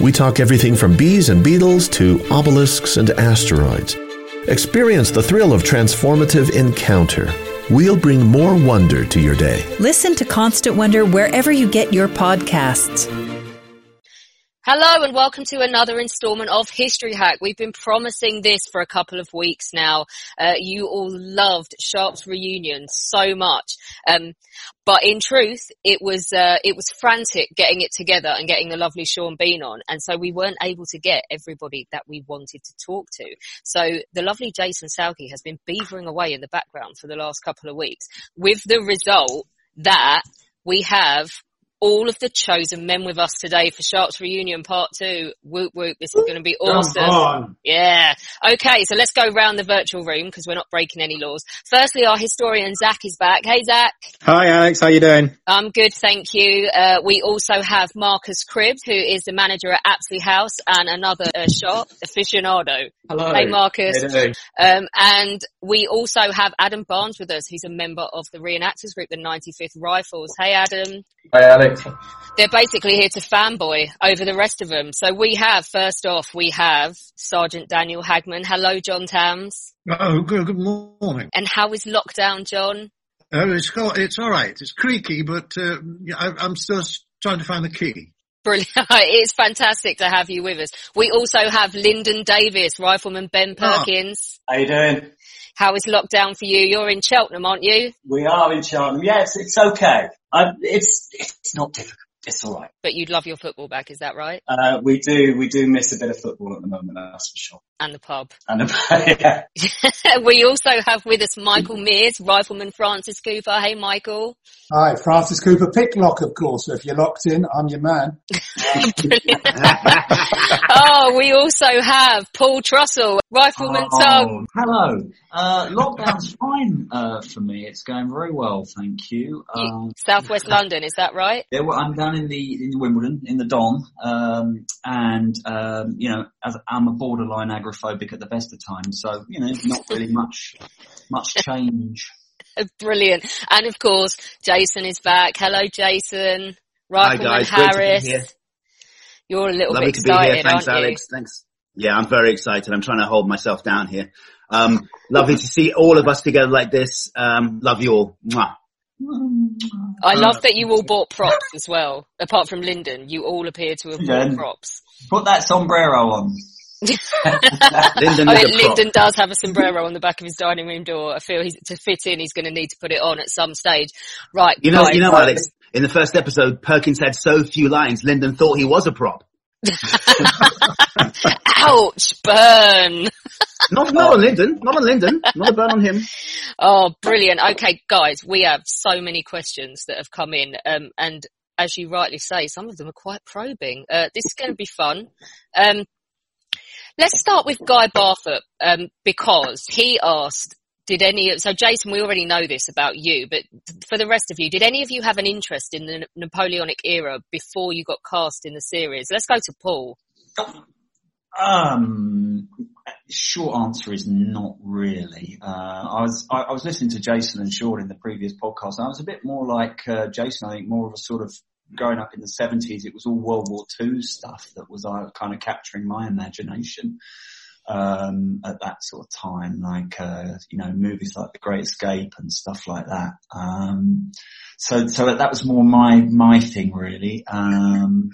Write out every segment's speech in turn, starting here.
we talk everything from bees and beetles to obelisks and asteroids. Experience the thrill of transformative encounter. We'll bring more wonder to your day. Listen to Constant Wonder wherever you get your podcasts. Hello and welcome to another installment of History Hack. We've been promising this for a couple of weeks now. Uh, you all loved Sharpe's reunion so much. Um, but in truth, it was, uh, it was frantic getting it together and getting the lovely Sean Bean on. And so we weren't able to get everybody that we wanted to talk to. So the lovely Jason Salkey has been beavering away in the background for the last couple of weeks with the result that we have all of the chosen men with us today for Sharpe's Reunion Part 2. Whoop whoop, this is going to be awesome. Yeah. Okay, so let's go round the virtual room because we're not breaking any laws. Firstly, our historian Zach is back. Hey Zach. Hi Alex, how you doing? I'm good, thank you. Uh, we also have Marcus Cribbs, who is the manager at Apsley House and another uh, Sharpe, aficionado. Hello. Hey Marcus. How you doing? Um, and we also have Adam Barnes with us, who's a member of the reenactors group, the 95th Rifles. Hey Adam. Hi Alex. They're basically here to fanboy over the rest of them. So we have, first off, we have Sergeant Daniel Hagman. Hello, John Tams. Oh, good, good morning. And how is lockdown, John? Oh, it's got, it's all right. It's creaky, but uh, I, I'm still trying to find the key. Brilliant. It's fantastic to have you with us. We also have Lyndon Davies, Rifleman Ben Ah. Perkins. How you doing? How is lockdown for you? You're in Cheltenham, aren't you? We are in Cheltenham. Yeah, it's, it's okay. I, it's it's not difficult. It's all right. But you'd love your football back, is that right? Uh, we do we do miss a bit of football at the moment, that's for sure. And the pub. And the yeah. we also have with us Michael Mears, Rifleman Francis Cooper. Hey, Michael. Hi, Francis Cooper Picklock, of course. So if you're locked in, I'm your man. oh, we also have Paul Trussell, Rifleman Tug. Oh, hello. Uh, lockdown's fine uh, for me. It's going very well, thank you. Um, Southwest London, is that right? yeah, well, I'm down in the in Wimbledon in the Dom, um, and um, you know, as I'm a borderline agoraphobic at the best of times, so you know, not really much much change. Brilliant. And of course, Jason is back. Hello, Jason. Hi Rifleman guys, great to Harris. be here. You're a little Lovely bit to be excited, here. Thanks, aren't Alex. Thanks. Yeah, I'm very excited. I'm trying to hold myself down here. Um, lovely to see all of us together like this. Um, love you all. Mwah. You? I uh, love that you all bought props as well. Apart from Lyndon, you all appear to have bought Yeah. props. Put that sombrero on. Lyndon I is mean. Lyndon does have a sombrero on the back of his dining room door. I feel he's, to fit in, he's going to need to put it on at some stage. Right, You know, guys. you know, Alex. In the first episode, Perkins had so few lines. Lyndon thought he was a prop. Ouch, burn. Not, not on Lyndon. Not on Lyndon. Not a burn on him. Oh, brilliant. Okay, guys, we have so many questions that have come in, um, and as you rightly say, some of them are quite probing. Uh, this is going to be fun. Um, let's start with Guy Barfoot, um, because he asked, did any so Jason, we already know this about you, but for the rest of you, did any of you have an interest in the Napoleonic era before you got cast in the series? Let's go to Paul. Um, short answer is not really. Uh, I was I, I was listening to Jason and Sean in the previous podcast, and I was a bit more like uh, Jason. I think more of a sort of growing up in the seventies. It was all World War Two stuff that was uh, kind of capturing my imagination um, at that sort of time, like uh, you know movies like The Great Escape and stuff like that. Um, so so that was more my my thing really. Um,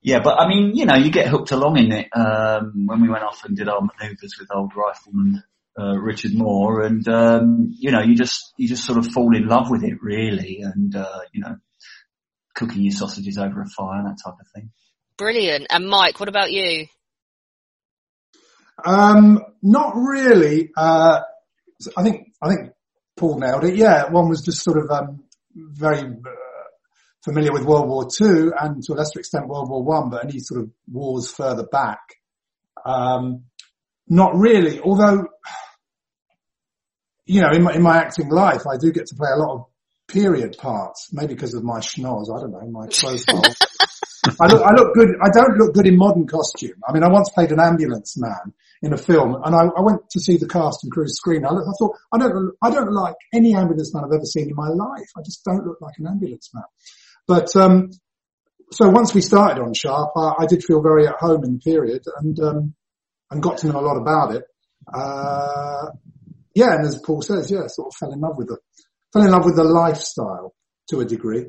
Yeah, but I mean, you know, you get hooked along in it. Um, when we went off and did our manoeuvres with old rifleman uh, Richard Moore, and um, you know, you just you just sort of fall in love with it, really, and uh, you know, cooking your sausages over a fire, and that type of thing. Brilliant. And Mike, what about you? Um, not really. Uh, I think I think Paul nailed it. Yeah, one was just sort of um, very uh, familiar with World War Two and to a lesser extent World War One, but any sort of wars further back. Um, not really. Although, you know, in my in my acting life, I do get to play a lot of period parts. Maybe because of my schnoz. I don't know my profile. I look, I look good. I don't look good in modern costume. I mean, I once played an ambulance man in a film, and I, I went to see the cast and crew screen. I, I thought, I don't, I don't like any ambulance man I've ever seen in my life. I just don't look like an ambulance man. But um, so once we started on Sharpe, I, I, did feel very at home in the period, and um, and got to know a lot about it. Uh, yeah, and as Paul says, yeah, sort of fell in love with the fell in love with the lifestyle to a degree.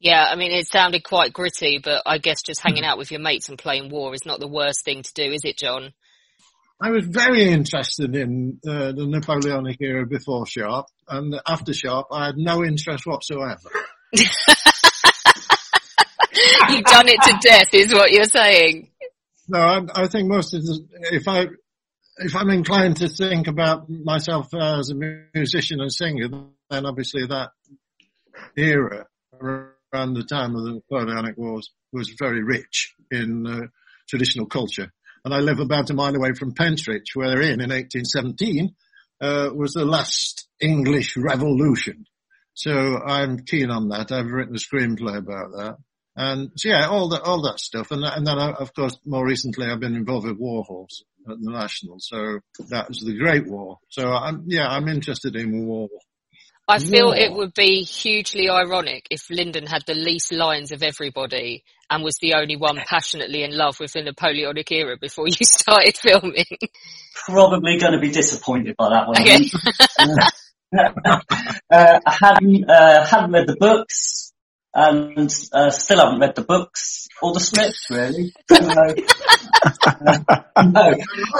Yeah, I mean, it sounded quite gritty, but I guess just hanging out with your mates and playing war is not the worst thing to do, is it, John? I was very interested in uh, the Napoleonic era before Sharpe, and after Sharpe, I had no interest whatsoever. You've done it to death, is what you're saying. No, I, I think most of the, if I, if I'm inclined to think about myself as a musician and singer, then obviously that era around the time of the Napoleonic Wars was very rich in uh, traditional culture. And I live about a mile away from Pentrich, wherein in 1817 uh, was the last English revolution. So I'm keen on that. I've written a screenplay about that. And so yeah, all that, all that stuff. And, and then I, of course, more recently I've been involved with Warhorse at the National. So that was the Great War. So I'm, yeah, I'm interested in war. I feel it would be hugely ironic if Lyndon had the least lines of everybody and was the only one passionately in love with the Napoleonic era before you started filming. Probably going to be disappointed by that one. Okay. uh, I hadn't, uh, hadn't read the books and uh, still haven't read the books or the scripts really. No,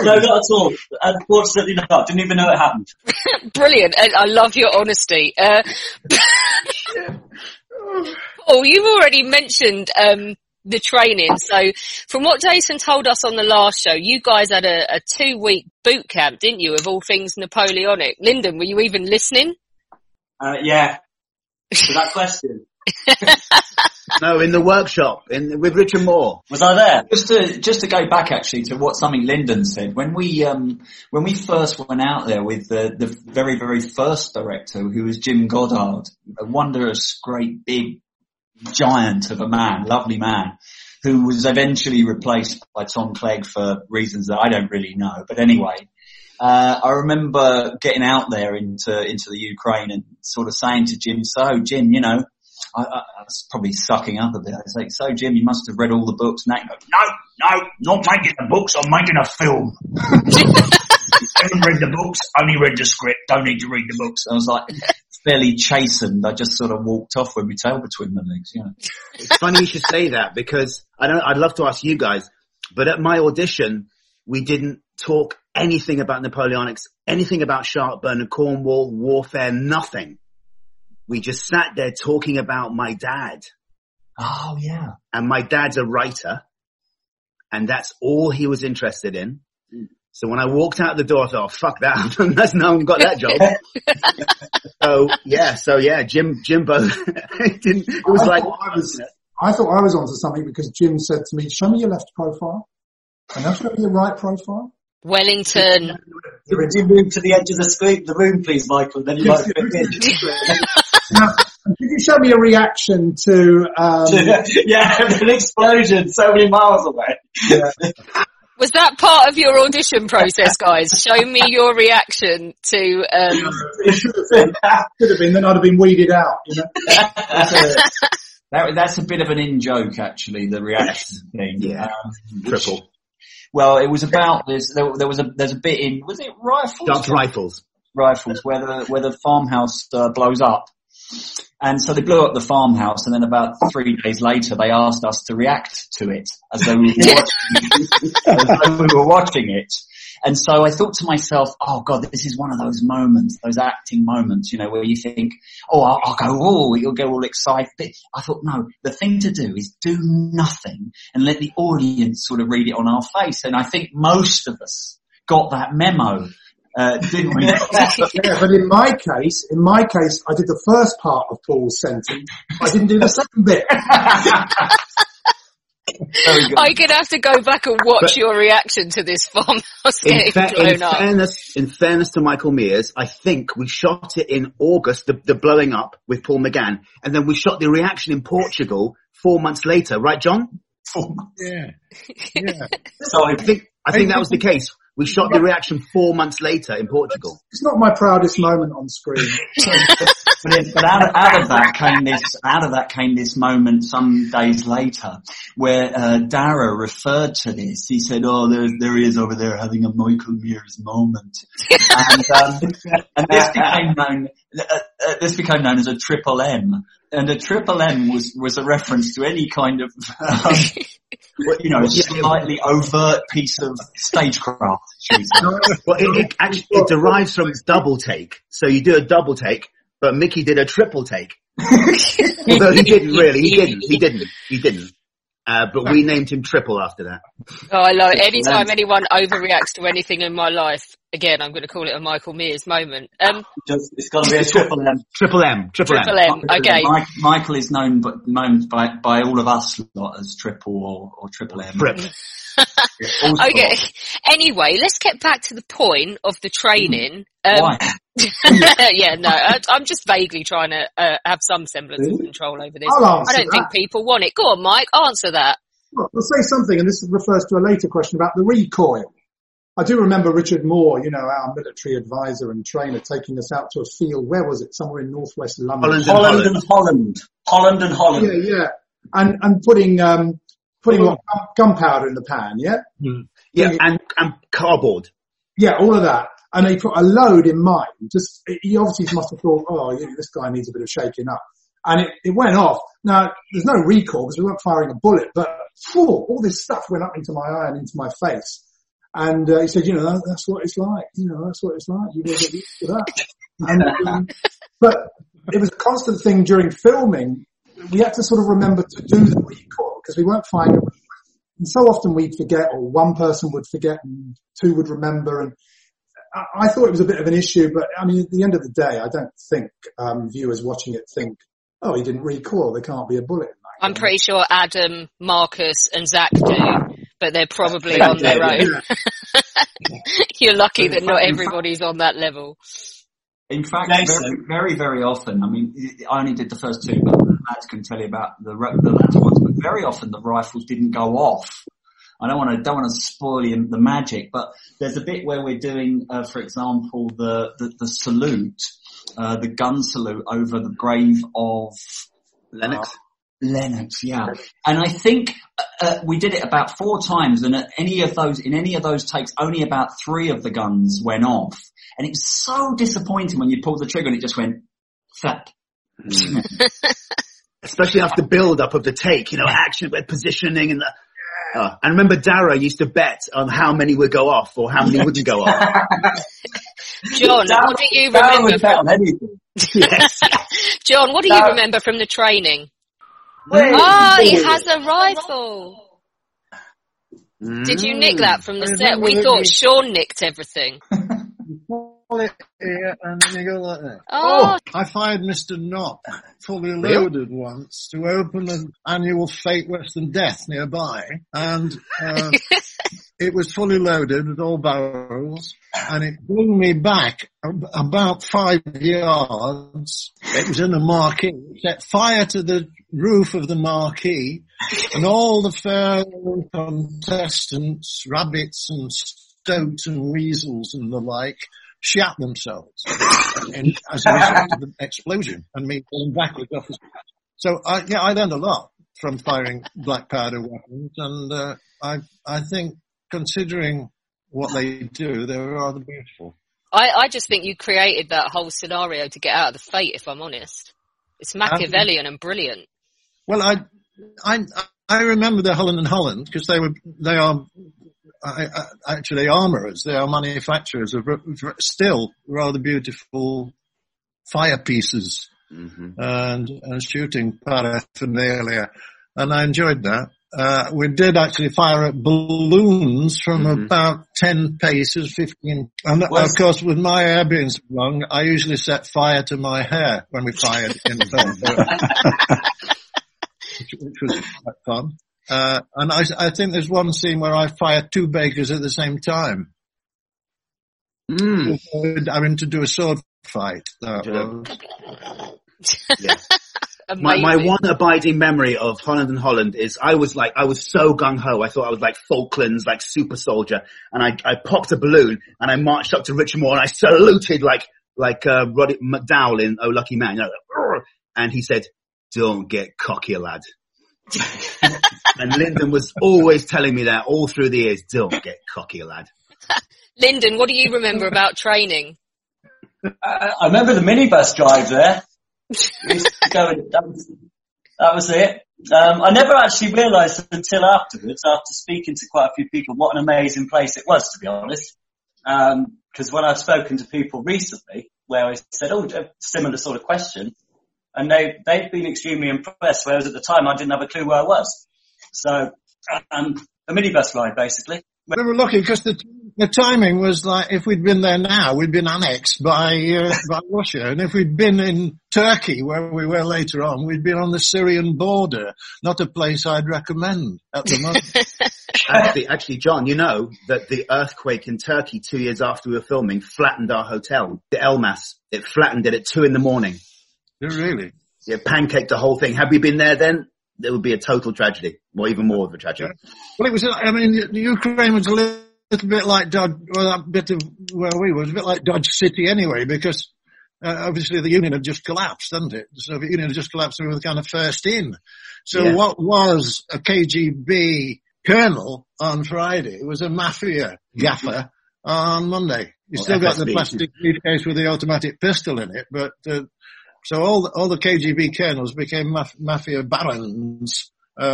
no, not at all. Unfortunately not. Didn't even know it happened. Brilliant. I love your honesty. Uh, oh, you've already mentioned um, the training. So from what Jason told us on the last show, you guys had a, a two week boot camp, didn't you, of all things Napoleonic? Lyndon, were you even listening? Uh, yeah. To that question. no, in the workshop in with Richard Moore. Was I there? Just to just to go back actually to what something Lyndon said when we um when we first went out there with the the very very first director who was Jim Goddard, a wondrous great big giant of a man, lovely man. Who was eventually replaced by Tom Clegg for reasons that I don't really know. But anyway, uh, I remember getting out there into into the Ukraine and sort of saying to Jim, "So Jim, you know, I, I, I, was probably sucking up a bit. I was like, so Jim, you must have read all the books. Goes, no, no, not making the books. I'm making a film. haven't read the books, only read the script. Don't need to read the books. I was like, fairly chastened. I just sort of walked off with my tail between my legs. You know. It's funny you should say that because I don't. I'd love to ask you guys, but at my audition, we didn't talk anything about Napoleonics, anything about Sharpburn and Cornwall warfare, nothing we just sat there talking about my dad. Oh yeah. And my dad's a writer and that's all he was interested in. So when I walked out the door, I thought, oh, fuck that. That's no one got that job. so yeah, so yeah, Jim, Jimbo didn't, it was I like, I was, I thought I was onto something because Jim said to me, show me your left profile and now show me your right profile. Wellington. Could you move to the edge of the screen, the room, please, Michael? Then you might fit in. Now, could you show me a reaction to? Um, yeah, an explosion so many miles away. Yeah. Was that part of your audition process, guys? Show me your reaction to. Um... It should have been. Could have been. Then I'd have been weeded out. You know? that, that's a bit of an in joke, actually. The reaction thing. Yeah. Um, Triple. Well, it was about this. There, there, was a there's a bit in was it rifles? That's rifles. Rifles where the where the farmhouse uh, blows up, And so they blew up the farmhouse and then about three days later they asked us to react to it as though we were watching, as though we were watching it. And so I thought to myself, oh God, this is one of those moments, those acting moments, you know, where you think, oh, I'll, I'll go, oh, you'll get all excited. But I thought, no, the thing to do is do nothing and let the audience sort of read it on our face. And I think most of us got that memo. Uh, didn't we? yeah, but in my case, in my case, I did the first part of Paul's sentence. I didn't do the second bit. I'm gonna have to go back and watch But- your reaction to this farmhouse In, getting fa- blown in up. fairness, in fairness to Michael Mears, I think we shot it in August, the, the blowing up with Paul McGann, and then we shot the reaction in Portugal four months later, right, John? Four months. Yeah. Yeah. So I think I think that was the case. We shot the reaction four months later in Portugal. It's not my proudest moment on screen. but, it, but out, of, out of that came this, out of that came this moment some days later where, uh, Dara referred to this. He said, oh, there, there he is over there having a Michael Mears moment. and, um, and this became known, uh, uh, this became known as a triple M. And a triple M was, was a reference to any kind of, um, you know, slightly overt piece of stagecraft. shall we say. Well, it, it actually it derives from double take. So you do a double take, but Mickey did a triple take. Although he didn't really, he didn't, he didn't, he didn't. Uh, but we named him Triple after that. Oh, I love it. Anytime anyone overreacts to anything in my life, again, I'm going to call it a Michael Mears moment. Um, Just, it's got to be a triple M. Triple M, Triple, Triple M, okay. Mike, Michael is known, but known by by all of us lot as Triple or, or Triple M. Trip. Okay. Anyway, let's get back to the point of the training. Um, Why? yeah, no, I, I'm just vaguely trying to uh, have some semblance of control over this. I'll I don't think people want it. Go on, Mike, answer that. Well, I'll say something, and this refers to a later question about the recoil. I do remember Richard Moore, you know, our military advisor and trainer, taking us out to a field. Where was it? Somewhere in northwest London. Holland and Holland Holland. and Holland. Holland and Holland. Yeah, yeah, and and putting um putting what, gunpowder in the pan. Yeah, Yeah, and, and cardboard. yeah, all of that. And he put a load in mine. Just he obviously must have thought, oh, this guy needs a bit of shaking up. And it, it went off. Now there's no recoil because we weren't firing a bullet, but all this stuff went up into my eye and into my face. And uh, he said, you know, that, that's what it's like. You know, that's what it's like. You get used to that. And, um, but it was a constant thing during filming. We had to sort of remember to do the recoil because we weren't firing. And so often we'd forget, or one person would forget, and two would remember. And I, I thought it was a bit of an issue, but I mean, at the end of the day, I don't think um, viewers watching it think, "Oh, he didn't recoil. There can't be a bullet." in that I'm gun." pretty sure Adam, Marcus, and Zach do, but they're probably Yeah, on their yeah, own. You're lucky that not everybody's on that level. In fact, very, very, very often, I mean, I only did the first two, but the lads can tell you about the, ro- the latter ones, but very often the rifles didn't go off. I don't want to, don't want to spoil you the magic, but there's a bit where we're doing, uh, for example, the, the, the salute, uh, the gun salute over the grave of Lennox. Lennox, yeah. And I think uh, uh, we did it about four times, and at any of those, in any of those takes, only about three of the guns went off. And it was so disappointing when you pulled the trigger and it just went fat. Especially after the build up of the take, you know, action, with positioning and the, oh, and remember Dara used to bet on how many would go off or how many wouldn't go off. John, what do you Darren remember? would bet From, on anything. yes. John, what do you remember from the training? Wait, Oh, he has a rifle. Did you nick that mm. from the set? We thought Sean nicked everything. Pull and then you go like that. Oh, I fired Mr. Knott fully Really? loaded once to open an annual Fate Western Death nearby and uh, it was fully loaded with all barrels and it blew me back ab- about five yards. It was in a marquee. It set fire to the roof of the marquee and all the fair contestants, rabbits and stoats and weasels and the like shat themselves in, as a result of the explosion and me falling backwards off the So I, yeah, I learned a lot from firing black powder weapons and, uh, I, I think considering what they do, they're rather beautiful. I, I just think you created that whole scenario to get out of the fate, if I'm honest. It's Machiavellian and brilliant. Well, I, I, I remember the Holland and Holland because they were, they are actually armourers. They are manufacturers of still rather beautiful fire pieces mm-hmm. and, and shooting paraphernalia. And I enjoyed that. Uh, we did actually fire at balloons from mm-hmm. about 10 paces, 15. And of course, with my hair being so long, I usually set fire to my hair when we fired in film, which, which was quite fun. Uh, and I, I, think there's one scene where I fire two bakers at the same time. Mm. Having to do a sword fight. yeah. my, my one abiding memory of Holland and Holland is I was like, I was so gung ho. I thought I was like Falklands, like super soldier. And I, I popped a balloon and I marched up to Richard Moore and I saluted like, like, uh, Roddy McDowall in Oh Lucky Man. You know, and he said, don't get cocky, lad. and Lyndon was always telling me that all through the years. Don't get cocky, lad. Lyndon, what do you remember about training? Uh, I remember the minibus drive there. that, was, that was it. Um, I never actually realised until afterwards, after speaking to quite a few people, what an amazing place it was, to be honest. Because um, when I've spoken to people recently, where I said, "Oh, a similar sort of question," and they they've been extremely impressed. Whereas at the time, I didn't have a clue where I was. So, um, a minibus ride, basically. We were lucky because the the timing was like if we'd been there now, we'd been annexed by uh, by Russia, and if we'd been in Turkey, where we were later on, we'd been on the Syrian border. Not a place I'd recommend at the moment. actually, actually, John, you know that the earthquake in Turkey two years after we were filming flattened our hotel, the Elmas. It flattened it at two in the morning. Really? Yeah, pancaked the whole thing. Have we been there then? It would be a total tragedy, or even more of a tragedy. Well, it was. I mean, the Ukraine was a little, bit like Dodge. Well, that bit of where we were was a bit like Dodge City anyway, because uh, obviously the Union had just collapsed, hadn't it? The Soviet Union had just collapsed, and we were kind of first in. So yeah. what was a KGB colonel on Friday was a mafia gaffer on Monday. You still got the plastic briefcase with the automatic pistol in it, but uh, so all the, all the KGB colonels became maf- mafia barons. Uh,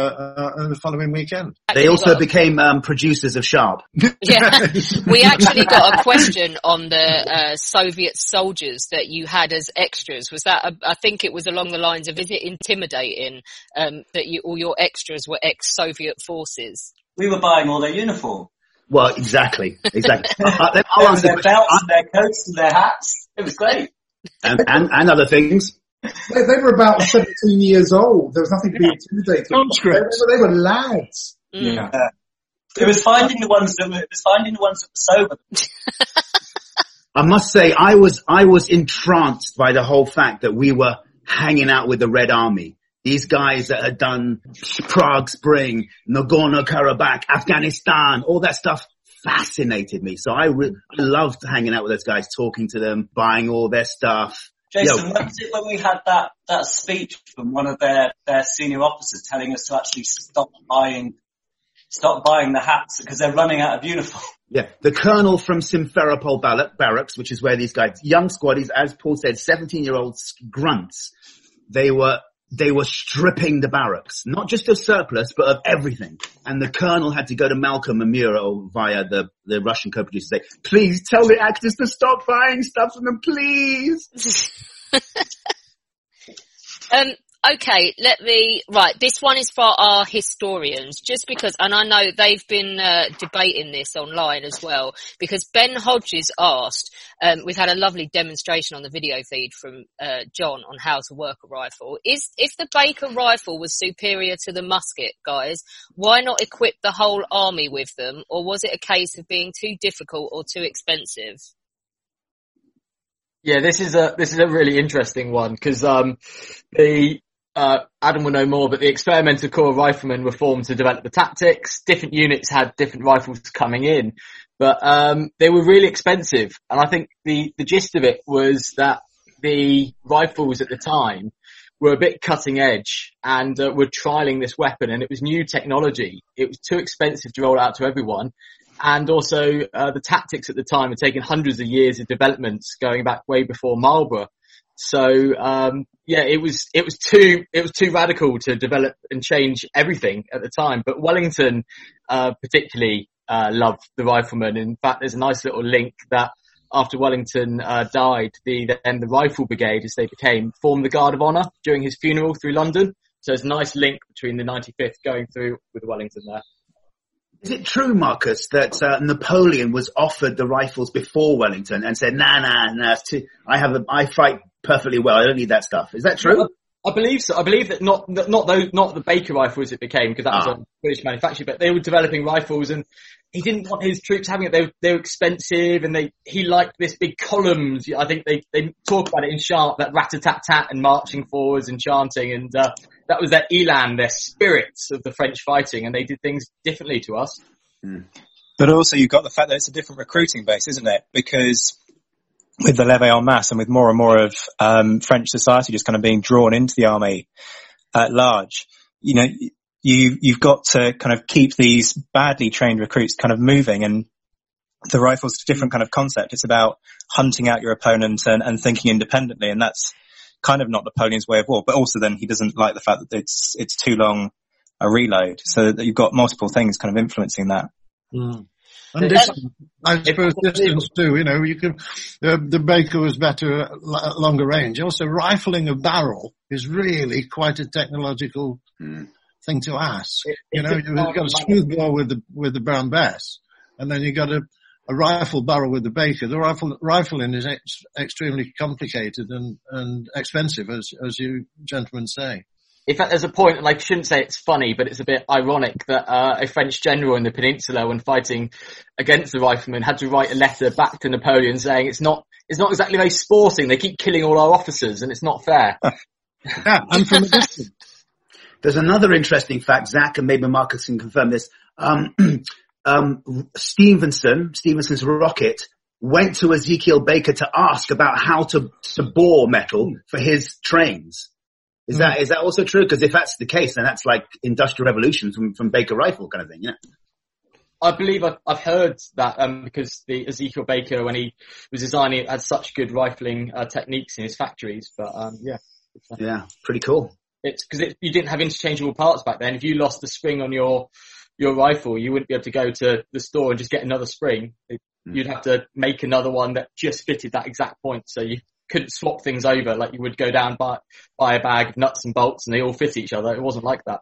uh, the following weekend. They also became um, producers of Sharpe. yeah, we actually got a question on the uh, Soviet soldiers that you had as extras. Was that? A, I think it was along the lines of: Is it intimidating um, that you, all your extras were ex-Soviet forces? We were buying all their uniform. Well, exactly, exactly. uh, I'll their belts, and their coats, and their hats. It was great and, and, and other things. They, they, were about 17 years old. There was nothing to be intimidated. They, they, were lads. Mm. Yeah. It was finding the ones that were, it was finding the ones that were sober. I must say, I was, I was entranced by the whole fact that we were hanging out with the Red Army. These guys that had done Prague Spring, Nagorno-Karabakh, Afghanistan, all that stuff fascinated me. So I, re- I loved hanging out with those guys, talking to them, buying all their stuff. Jason, when was it when we had that, that speech from one of their, their senior officers telling us to actually stop buying, stop buying the hats because they're running out of uniform? Yeah, the colonel from Simferopol barracks, which is where these guys, young squaddies, as Paul said, 17 year old grunts, they were they were stripping the barracks, not just of surplus, but of everything. And the colonel had to go to Malcolm Amura via the, the Russian co-producer say, please tell the actors to stop buying stuff from them, please. um, okay, let me, right, this one is for our historians, just because, and I know they've been uh, debating this online as well, because Ben Hodges asked, um, we've had a lovely demonstration on the video feed from uh, John on how to work a rifle. Is If the Baker rifle was superior to the musket, guys, why not equip the whole army with them, or was it a case of being too difficult or too expensive? Yeah, this is a this is a really interesting one because um, the uh, Adam will know more, but the experimental corps riflemen were formed to develop the tactics. Different units had different rifles coming in, but um, they were really expensive. And I think the the gist of it was that the rifles at the time were a bit cutting edge and uh, were trialing this weapon, and it was new technology. It was too expensive to roll out to everyone. And also, uh, the tactics at the time had taken hundreds of years of developments going back way before Marlborough. So um, yeah, it was it was too it was too radical to develop and change everything at the time. But Wellington uh, particularly uh, loved the rifleman. In fact, there's a nice little link that after Wellington uh, died, the then the Rifle Brigade, as they became, formed the Guard of Honour during his funeral through London. So there's a nice link between the 95th going through with Wellington there. Is it true, Marcus, that uh, Napoleon was offered the rifles before Wellington and said, "Nah, nah, nah, too, I have a, I fight perfectly well. I don't need that stuff." Is that true? I believe so. I believe that not not those not the Baker rifles it became because that was Ah. a British manufacturer, but they were developing rifles and he didn't want his troops having it. They were, they were expensive and they he liked this big columns. I think they they talk about it in Sharpe that rat a tat tat and marching forwards and chanting and uh, that was their elan, their spirits of the French fighting, and they did things differently to us. But also you've got the fact that it's a different recruiting base, isn't it? Because with the levée en masse and with more and more of um, French society just kind of being drawn into the army at large, you know, you you've got to kind of keep these badly trained recruits kind of moving and the rifle's a different kind of concept. It's about hunting out your opponent and, and thinking independently and that's kind of not Napoleon's way of war, but also then he doesn't like the fact that it's it's too long a reload. So that you've got multiple things kind of influencing that. And distance, I suppose distance too, you know, you can, uh, the Baker was better at l- longer range. Also, rifling a barrel is really quite a technological thing to ask. you know, you've got a smooth bore with the, with the Brown Bess, and then you've got a, a rifle barrel with the Baker. The rifle, rifling is ex- extremely complicated and, and expensive, as, as you gentlemen say. In fact, there's a point, and I shouldn't say it's funny, but it's a bit ironic that uh, a French general in the peninsula, when fighting against the riflemen, had to write a letter back to Napoleon saying it's not it's not exactly very sporting. They keep killing all our officers, and it's not fair. yeah, and from distance. There's another interesting fact, Zach, and maybe Marcus can confirm this. Um, um, Stephenson, Stephenson's rocket, went to Ezekiel Baker to ask about how to, to bore metal for his trains. Is that is that also true? Because if that's the case, then that's like industrial revolution from, from Baker rifle kind of thing, you know? I believe I've, I've heard that um, because the Ezekiel Baker, when he was designing it, had such good rifling uh, techniques in his factories. But um, yeah, Yeah, pretty cool. it's because it, you didn't have interchangeable parts back then. If you lost the spring on your your rifle, you wouldn't be able to go to the store and just get another spring. It, You'd have to make another one that just fitted that exact point. So you couldn't swap things over like you would go down buy buy a bag of nuts and bolts and they all fit each other. It wasn't like that.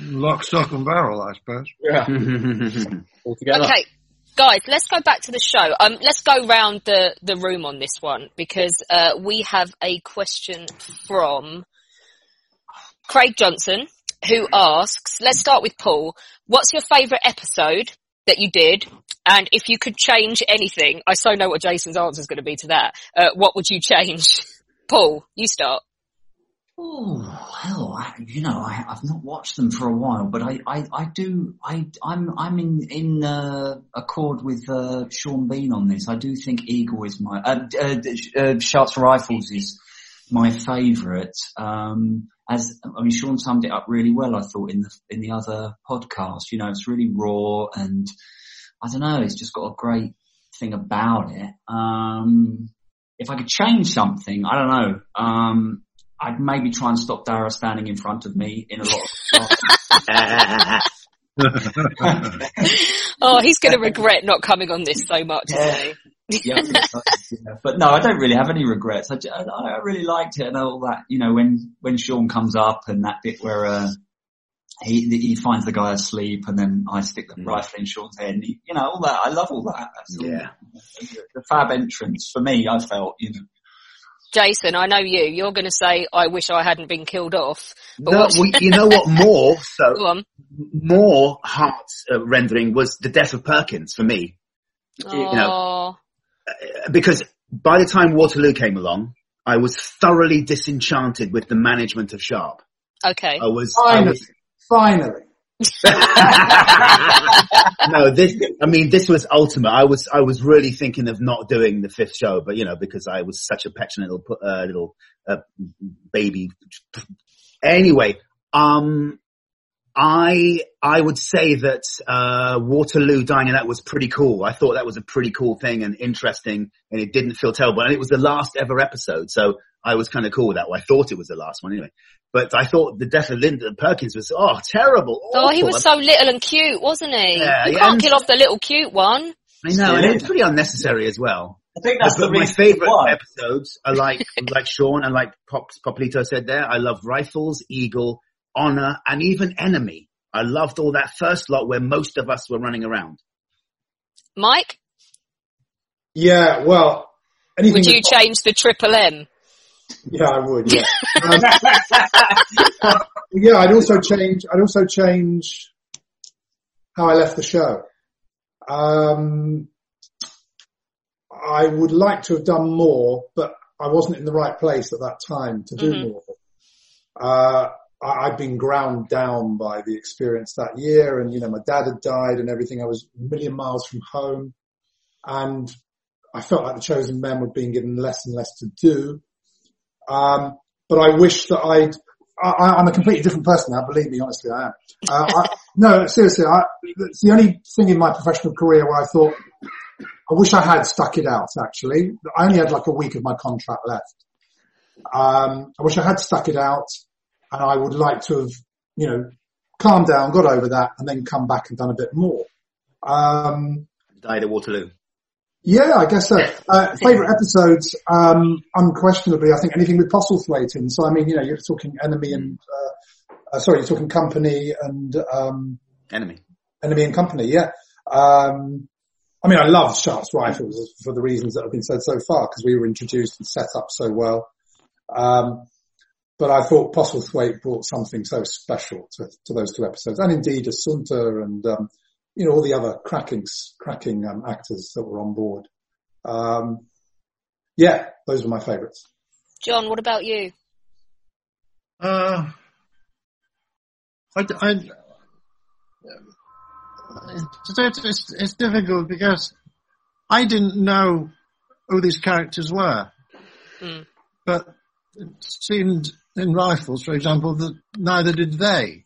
Lock, stock and barrel, I suppose. Yeah. Altogether. Okay, guys, let's go back to the show. Um, let's go round the, the room on this one because uh, we have a question from Craig Johnson who asks, let's start with Paul. What's your favourite episode that you did? And if you could change anything, I so know what Jason's answer is going to be to that. Uh, what would you change? Paul, you start. Oh, hell, I, you know, I, I've not watched them for a while, but I, I, I do, I, I'm, I'm in, in, uh, accord with, uh, Sean Bean on this. I do think Eagle is my, uh, uh, uh Sharpe's Rifles is my favourite. Um, as, I mean, Sean summed it up really well, I thought, in the, in the other podcast. You know, it's really raw and I don't know, it's just got a great thing about it. Um, if I could change something, I don't know. Um, I'd maybe try and stop Dara standing in front of me in a lot of. Oh, he's going to regret not coming on this so much, yeah, yeah. But no, I don't really have any regrets. I, I, I really liked it and all that. You know, when when Sean comes up and that bit where uh, he he finds the guy asleep and then I stick the rifle in Sean's head. And he, you know, all that. I love all that. That's all, Yeah. The fab entrance for me, I felt. You know. Jason, I know you. You're going to say, I wish I hadn't been killed off. But No, what's- we, you know what? More so, more heart uh, rendering was the death of Perkins for me. You know, Oh, because by the time Waterloo came along, I was thoroughly disenchanted with the management of Sharpe. okay. I was, I Finally, was finally. no, this, I mean, this was ultimate. I was, I was really thinking of not doing the fifth show, but you know, because I was such a petulant little, uh, little, uh, baby. Anyway, um, I I would say that uh, Waterloo dying that was pretty cool. I thought that was a pretty cool thing and interesting, and it didn't feel terrible. And it was the last ever episode, so I was kind of cool with that. Well, I thought it was the last one anyway. But I thought the death of Linda Perkins was oh terrible. Oh, he was so little and cute, wasn't he? Yeah, you yeah, can't kill off the little cute one. I know, and it's pretty unnecessary as well. I think that's but the my favourite why. episodes are like like Sean and like Pop, Poplito said there. I love Rifles, Eagle, Honor, and even Enemy. I loved all that first lot where most of us were running around. Mike, Yeah, well, anything. would you change the triple M? Yeah, I would. Yeah. Um, yeah, I'd also change. I'd also change how I left the show. Um, I would like to have done more, but I wasn't in the right place at that time to do Mhm. more. Uh, I, I'd been ground down by the experience that year, and you know, my dad had died and everything. I was a million miles from home, and I felt like the chosen men were being given less and less to do. Um, but I wish that I'd, I, I'm a completely different person now, believe me, honestly I am. Uh, I, no, seriously, I, it's the only thing in my professional career where I thought, I wish I had stuck it out actually. I only had like a week of my contract left. Um, I wish I had stuck it out and I would like to have, you know, calmed down, got over that and then come back and done a bit more. Um, Died at Waterloo. Yeah, I guess so. Uh, favorite episodes, um, unquestionably, I think anything with Postlethwaite in. So, I mean, you know, you're talking enemy and, uh, uh, sorry, you're talking company and, um, Enemy. enemy and company. Yeah. Um, I mean, I love Sharpe's rifles for the reasons that have been said so far because we were introduced and set up so well. Um, but I thought Postlethwaite brought something so special to, to those two episodes and indeed Assumpta and, um, you know, all the other cracking, cracking, um, actors that were on board. Um, yeah, those were my favourites. John, what about you? Uh, I, I, it's, it's, it's difficult because I didn't know who these characters were, Mm. but it seemed in Rifles, for example, that neither did they.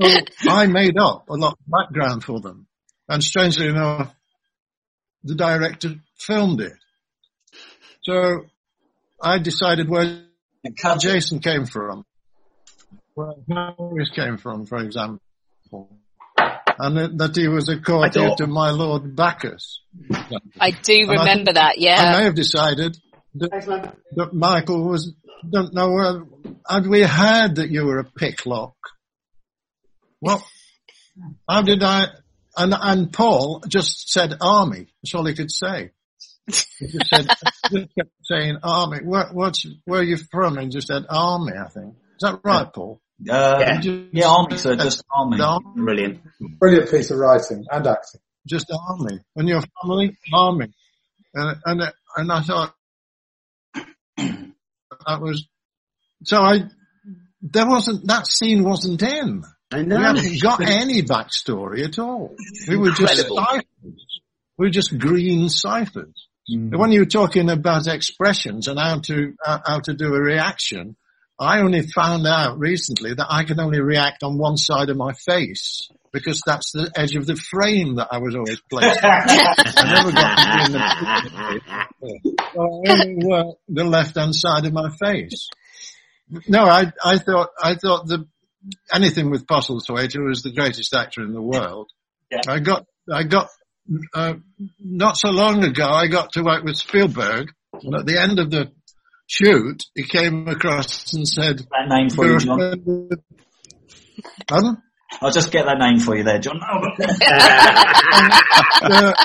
So I made up a lot of background for them. And strangely enough, the director filmed it. So I decided where Jason came from, where Harris came from, for example, and that, that he was a courtier to my Lord Bacchus. I do And I remember think that, I yeah. may have decided that, that Michael was, don't know where, had we heard that you were a picklock? Well, how did I, and, and Paul just said army. That's all he could say. He just said, just kept saying army. Where, what's, where are you from? And just said army, I think. Is that right, Paul? Uh, Yeah. Just- yeah, army, sir, just army. Army, Brilliant. Brilliant piece of writing and acting. just army. And your family, army. And, and, and I thought, that was, so I, there wasn't, that scene wasn't in. I know. We haven't got any backstory at all. We were just ciphers. We were just green ciphers. Mm. When you were talking about expressions and how to how, how to do a reaction, I only found out recently that I can only react on one side of my face because that's the edge of the frame that I was always placed. on. I never got to be in the, so I only worked the left hand side of my face. No, I I thought I thought the anything with Postlethwaite, who was the greatest actor in the world. Yeah. I got I got uh, not so long ago, I got to work with Spielberg, and at the end of the shoot, he came across and said, That name for "You're you, John. Pardon? I'll just get that name for you there, John. Uh,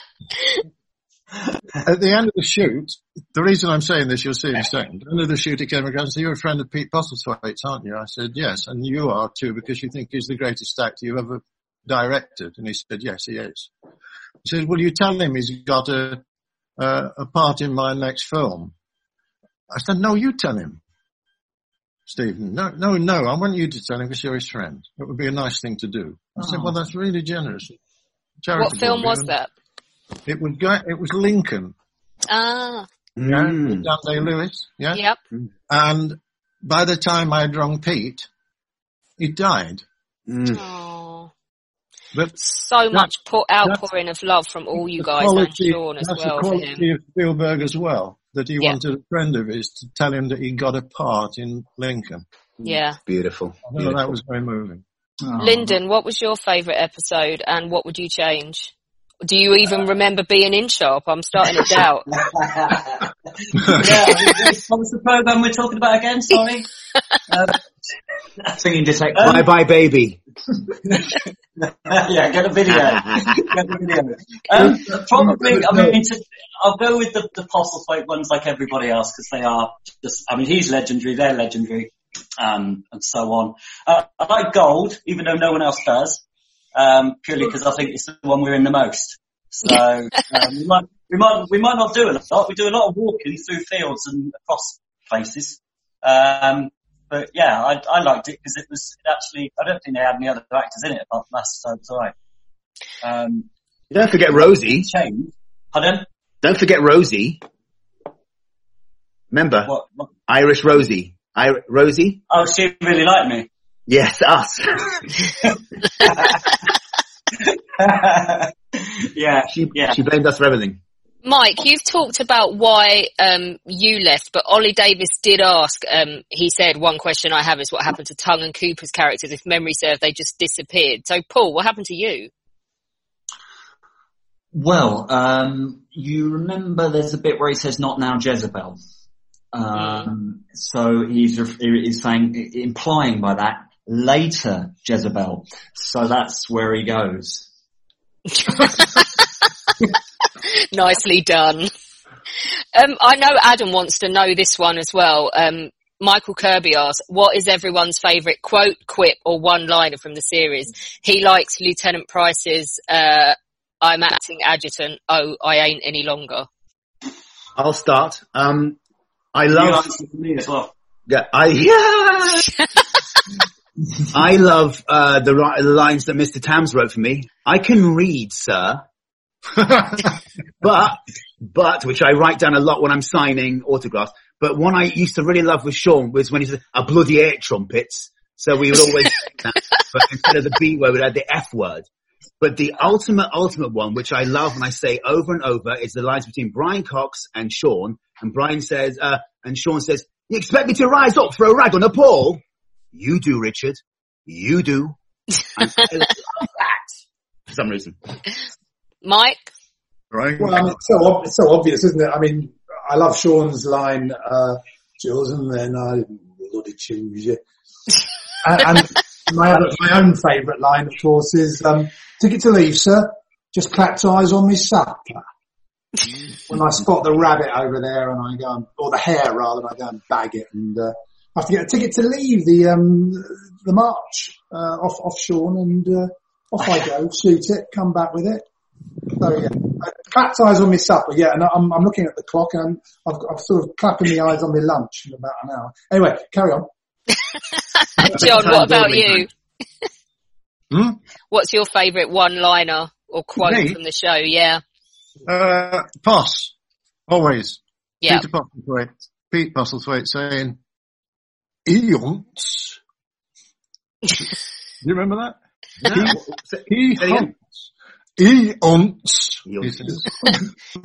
at the end of the shoot, the reason I'm saying this, you'll see in a second. At the end of the shoot, he came across and said, you're a friend of Pete Postlethwaite's, aren't you? I said, yes, and you are too, because you think he's the greatest actor you've ever directed. And he said, yes, he is. He said, will you tell him he's got a, uh, a part in my next film? I said, no, you tell him. Stephen, no, no, no, I want you to tell him because you're his friend. It would be a nice thing to do. I said, Oh. well, that's really generous. What film was you." that? It was it was Lincoln. Ah, Yeah, Mm. with Dan Lewis. Yeah, yep. and by the time I'd rung Pete, he died. Oh. But So that- much pour, outpouring of love from all you the guys and Sean as that's well the for quality him. of Spielberg as well. That he Yeah. wanted a friend of his to tell him that he got a part in Lincoln. Yeah. Beautiful. I thought that was very moving. Lyndon, what was your favourite episode and what would you change? Do you even remember being in Sharpe? I'm starting to doubt. yeah, what was the program we're talking about again? Sorry. Um, Singing detective. Bye bye baby. yeah, get a video. get a video. Um, probably, I mean, to, I'll go with the, the Postlethwaite ones like everybody else because they are just, I mean, he's legendary, they're legendary, um, and so on. Uh, I like Gold, even though no one else does, um, purely because I think it's the one we're in the most. So, um, we might, we might, we might not do a lot. We do a lot of walking through fields and across places. Um, but yeah, I, I liked it because it was it actually, I don't think they had any other actors in it apart from us, so it's alright. Um, Don't forget Rosie. Change. Pardon? Don't forget Rosie. Remember? What, what? Irish Rosie. I, Rosie? Oh, she really liked me. Yes, us. yeah, she, yeah. she blamed us for everything. Mike, you've talked about why um, you left, but Ollie Davis did ask. Um, he said, "One question I have is what happened to Tongue and Cooper's characters? If memory serves, they just disappeared." So, Paul, what happened to you? Well, um, you remember there's a bit where he says, not now Jezebel. Um, so he's, he's saying, implying by that, later Jezebel. So that's where he goes. Nicely done. Um, I know Adam wants to know this one as well. Um, Michael Kirby asks, what is everyone's favourite quote, quip or one-liner from the series? He likes Lieutenant Price's, uh, I'm acting adjutant, oh, I ain't any longer. I'll start. Um, I love. answer for me as well. Yeah, I yeah. I love uh, the, the lines that Mr. Tams wrote for me. I can read, sir, but but which I write down a lot when I'm signing autographs. But one I used to really love with Sean was when he said a bloody eight trumpets. So we would always say that, but instead of the B word, we'd add the F word. But the ultimate, ultimate one, which I love and I say over and over, is the lines between Brian Cox and Sean. And Brian says, uh, and Sean says, you expect me to rise up for a rag on a pole? You do, Richard. You do. I love that for some reason. Mike? Right. Well, I mean, it's so, ob- it's so obvious, isn't it? I mean, I love Sean's line, uh, Jules, and then I bloody choose you. and, and my, other, my own favourite line, of course, is, um, ticket to leave, sir. Just clapped eyes on me supper. when I spot the rabbit over there and I go, and, or the hare rather, and I go and bag it and, uh, I have to get a ticket to leave the, um, the march, uh, off, off Sean and, uh, off I go, shoot it, come back with it. So yeah, clapped eyes on my supper. Yeah, and I'm, I'm looking at the clock and I'm, I've, I've sort of clapping the eyes on my lunch in about an hour. Anyway, carry on. John, what about you? Hmm? What's your favourite one-liner or quote Me? from the show? Yeah. Uh, Poss. Always. Yeah. Peter Postlethwaite. Pete Postlethwaite saying, Eons. Do you remember that? He, he Say it again. hunts. Eons. November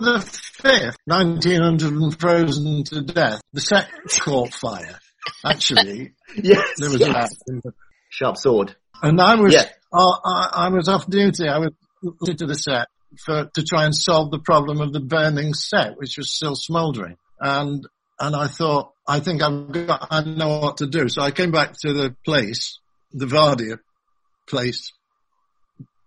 the 5th, 1900 and frozen to death. The set caught fire. Actually, Yes, there was yes. a Sharpe sword. and I was, Yeah. uh, I, I was off duty. I was to the set for to try and solve the problem of the burning set, which was still smouldering. And and I thought, I think I've got, I know what to do. So I came back to the place, the Vardia place,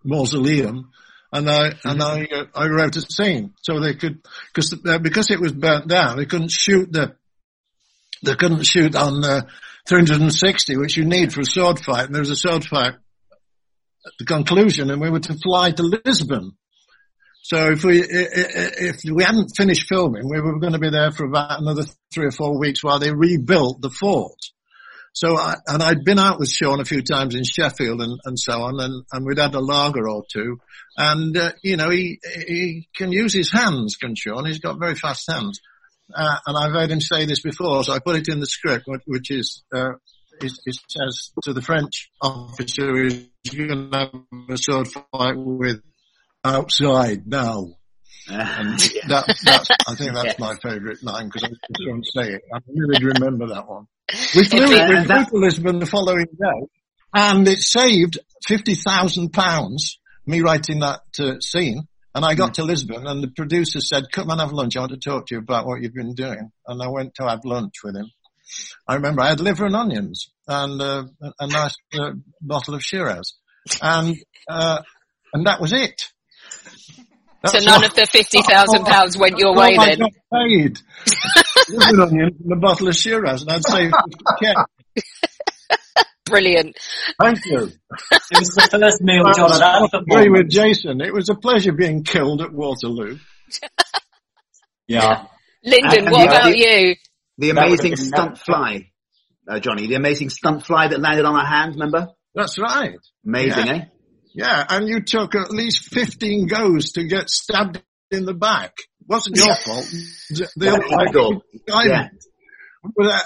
mausoleum, and I and I uh, I wrote a scene so they could because uh, because it was burnt down, they couldn't shoot the they couldn't shoot on uh, 360, which you need for a sword fight. And there was a sword fight at the conclusion, and we were to fly to Lisbon. So if we if we hadn't finished filming, we were going to be there for about another three or four weeks while they rebuilt the fort. So I, and I'd been out with Sean a few times in Sheffield and, and so on, and, and we'd had a lager or two. And uh, you know, he he can use his hands, can Sean? He's got very fast hands. uh, and I've heard him say this before, so I put it in the script, which, is, uh, it, it says to the French officer who's going to have a sword fight with outside now. And that, that's, I think that's my favourite line because I just don't say it. I really remember that one. We flew, we flew to Lisbon the following day and it saved £50,000, me writing that uh, scene. And I got to Lisbon and the producer said, come and have lunch. I want to talk to you about what you've been doing. And I went to have lunch with him. I remember I had liver and onions and uh, a nice uh, bottle of Shiraz. And, uh, and that was it. so none of the fifty thousand pounds went your way then. paid. liver and onions and a bottle of Shiraz and I'd saved 50k. Brilliant. Thank you. It was the first meal John had had I for agree with Jason. It was a pleasure being killed at Waterloo. Yeah. Lyndon, And what the- about you? The amazing been stunt fly, uh, Johnny. The amazing stunt fly that landed on our hand. Remember? That's right. Amazing, Yeah. eh? Yeah, and you took at least 15 goes to get stabbed in the back. Wasn't your fault. The, the, Igor. Yeah.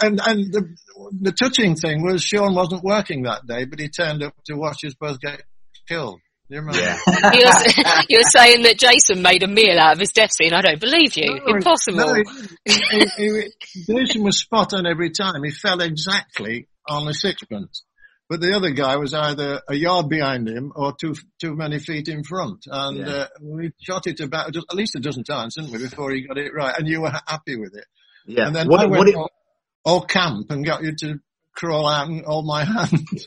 And, and the, the touching thing was Sean wasn't working that day, but he turned up to watch us both get killed. Do you remember? Yeah. You're, you're saying that Jason made a meal out of his death scene. I don't believe you. No, Impossible. no, he, he, he, Jason was spot on every time. He fell exactly on the sixpence. But the other guy was either a yard behind him or too too many feet in front. And Yeah. uh, we shot it about just, at least a dozen times, didn't we, before he got it right? And you were happy with it. Yeah. And then What- I what went it- all, all camp and got you to crawl out and hold my hand.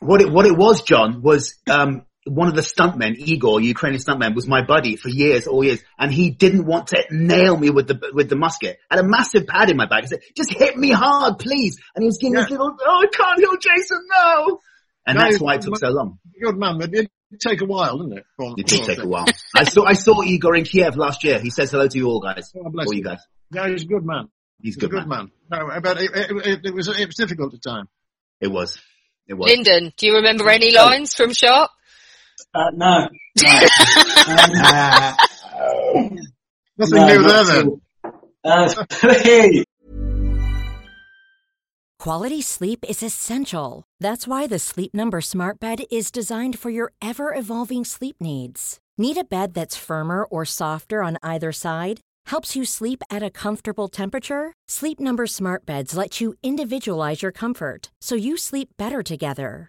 What it, what it was, John, was, um, one of the stuntmen, Igor, Ukrainian stuntman, was my buddy for years, all years, and he didn't want to nail me with the, with the musket. I had a massive pad in my back. I said, just hit me hard, please. And he was giving this little, oh, I can't heal Jason, no! And No, that's why it took so long. Good man, but it did take a while, didn't it? For- It did for take a while. I saw, I saw Igor in Kiev last year. He says hello to you all guys. God bless all you you. guys. Yeah, he's a good man. He's He's a good, good man. man. No, but it, it, it, it was it was difficult at the time. It was. It was. Lyndon, do you remember any lines from Sharpe? Uh, no. no. Um, Nothing no, new there then. all. Uh, hey. Quality sleep is essential. That's why the Sleep Number Smart Bed is designed for your ever evolving sleep needs. Need a bed that's firmer or softer on either side? Helps you sleep at a comfortable temperature? Sleep Number Smart Beds let you individualize your comfort so you sleep better together.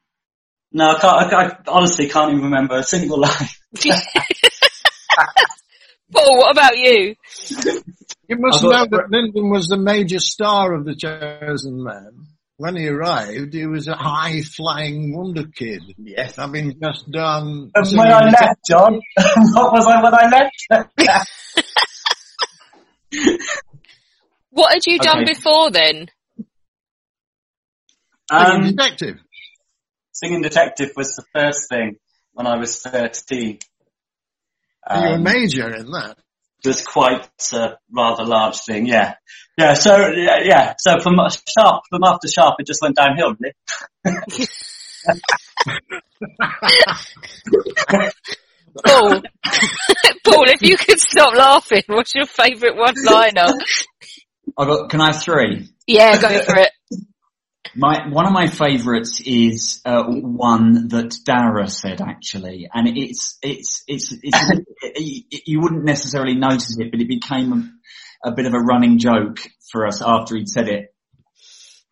No, I can't, I, I honestly can't even remember a single line. Paul, what about you? You must I know that Lyndon was the major star of the Chosen Man. When he arrived, he was a high flying wonder kid. Yes. Having just done. And when I left, John, what was I when I left? What had you done Okay. before then? Um, detective. Singing Detective was the first thing when I was 13. you were a Um, major in that. It was quite a rather large thing, yeah. Yeah, so, yeah, yeah. so from Sharpe, from after Sharpe, it just went downhill, really. Paul, Paul, if you could stop laughing, what's your favourite one-liner? I got, can I have three? Yeah, go for it. My one of my favourites is uh, one that Dara said actually, and it's it's it's, it's it, you wouldn't necessarily notice it, but it became a, a bit of a running joke for us after he'd said it.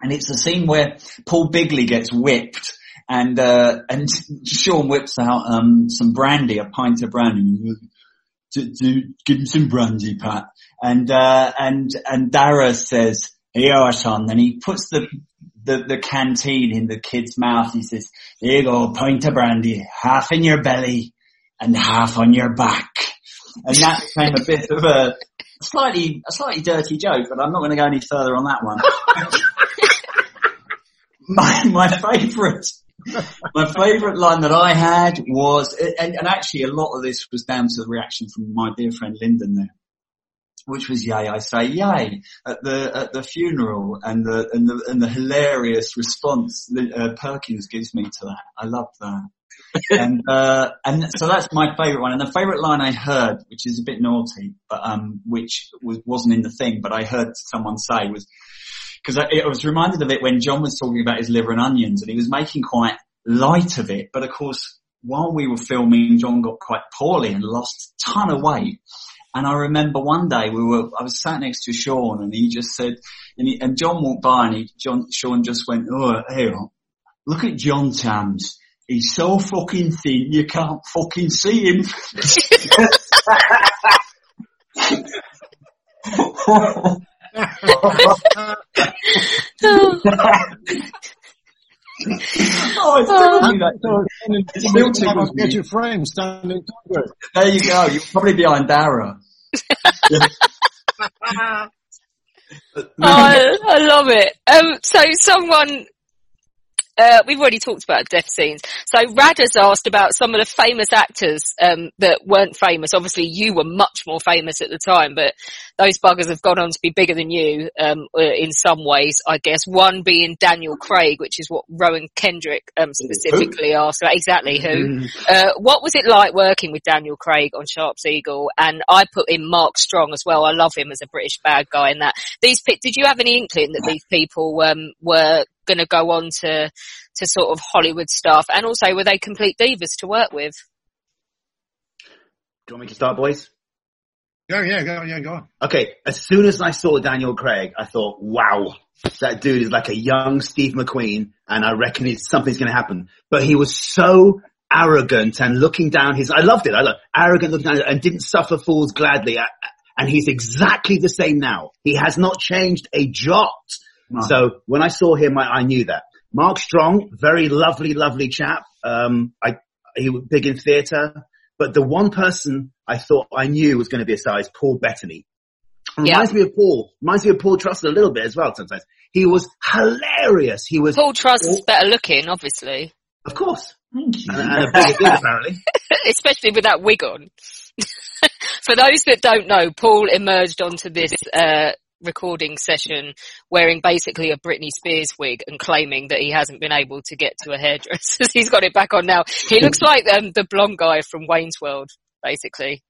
and it's the scene where Paul Bigley gets whipped and, uh, and Sean whips out, um, some brandy, a pint of brandy. To, to give him some brandy, Pat. And, uh, and, and Dara says, here, son. And he puts the, the, the canteen in the kid's mouth. He says, here you go, pint of brandy, half in your belly and half on your back. And that became a bit of a slightly, a slightly dirty joke, but I'm not going to go any further on that one. my, my favourite, my favourite line that I had was, and, and actually a lot of this was down to the reaction from my dear friend Lyndon there which was yay, I say yay at the at the funeral, and the and the and the hilarious response uh, Perkins gives me to that. I love that. and uh, and so that's my favourite one. And the favourite line I heard, which is a bit naughty, but um, which was wasn't in the thing, but I heard someone say was because I, I was reminded of it when John was talking about his liver and onions, and he was making quite light of it. But of course, while we were filming, John got quite poorly and lost a ton of weight. And I remember one day we were, I was sat next to Sean and he just said, and, he, and John walked by and he, John, Sean just went, oh, hey, look at John Tams. He's so fucking thin, you can't fucking see him. Oh, it's definitely that. Get your frame standing There you go. You're probably behind Dara. oh, I, I love it. Um, so someone uh, we've already talked about death scenes. So Rad has asked about some of the famous actors um, that weren't famous. Obviously, you were much more famous at the time, but those buggers have gone on to be bigger than you um, uh, in some ways, I guess. One being Daniel Craig, which is what Rowan Kendrick um, specifically asked about. Exactly who. Mm-hmm. Uh, what was it like working with Daniel Craig on Sharpe's Eagle? And I put in Mark Strong as well. I love him as a British bad guy in that. These, did you have any inkling that these people um, were going to go on to to sort of Hollywood stuff? And also, were they complete divas to work with? Do you want me to start, boys? Yeah, yeah, go, yeah, go on. Okay, as soon as I saw Daniel Craig, I thought, wow, that dude is like a young Steve McQueen, and I reckon it's, something's going to happen. But he was so arrogant and looking down his, I loved it, I loved arrogant looking down and didn't suffer fools gladly. And he's exactly the same now. He has not changed a jot. No. So when I saw him, I, I knew that. Mark Strong, very lovely, lovely chap. Um, I, he was big in theatre, but the one person I thought I knew was going to be a star is Paul Bettany. Yeah. Reminds me of Paul. Reminds me of Paul Truss a little bit as well sometimes. He was hilarious. He was Paul Truss is better looking, obviously. Of course. And, and a bigger dude apparently. Especially with that wig on. For those that don't know, Paul emerged onto this uh, recording session wearing basically a Britney Spears wig and claiming that he hasn't been able to get to a hairdresser. He's got it back on now. He looks like um, the blonde guy from Wayne's World, basically.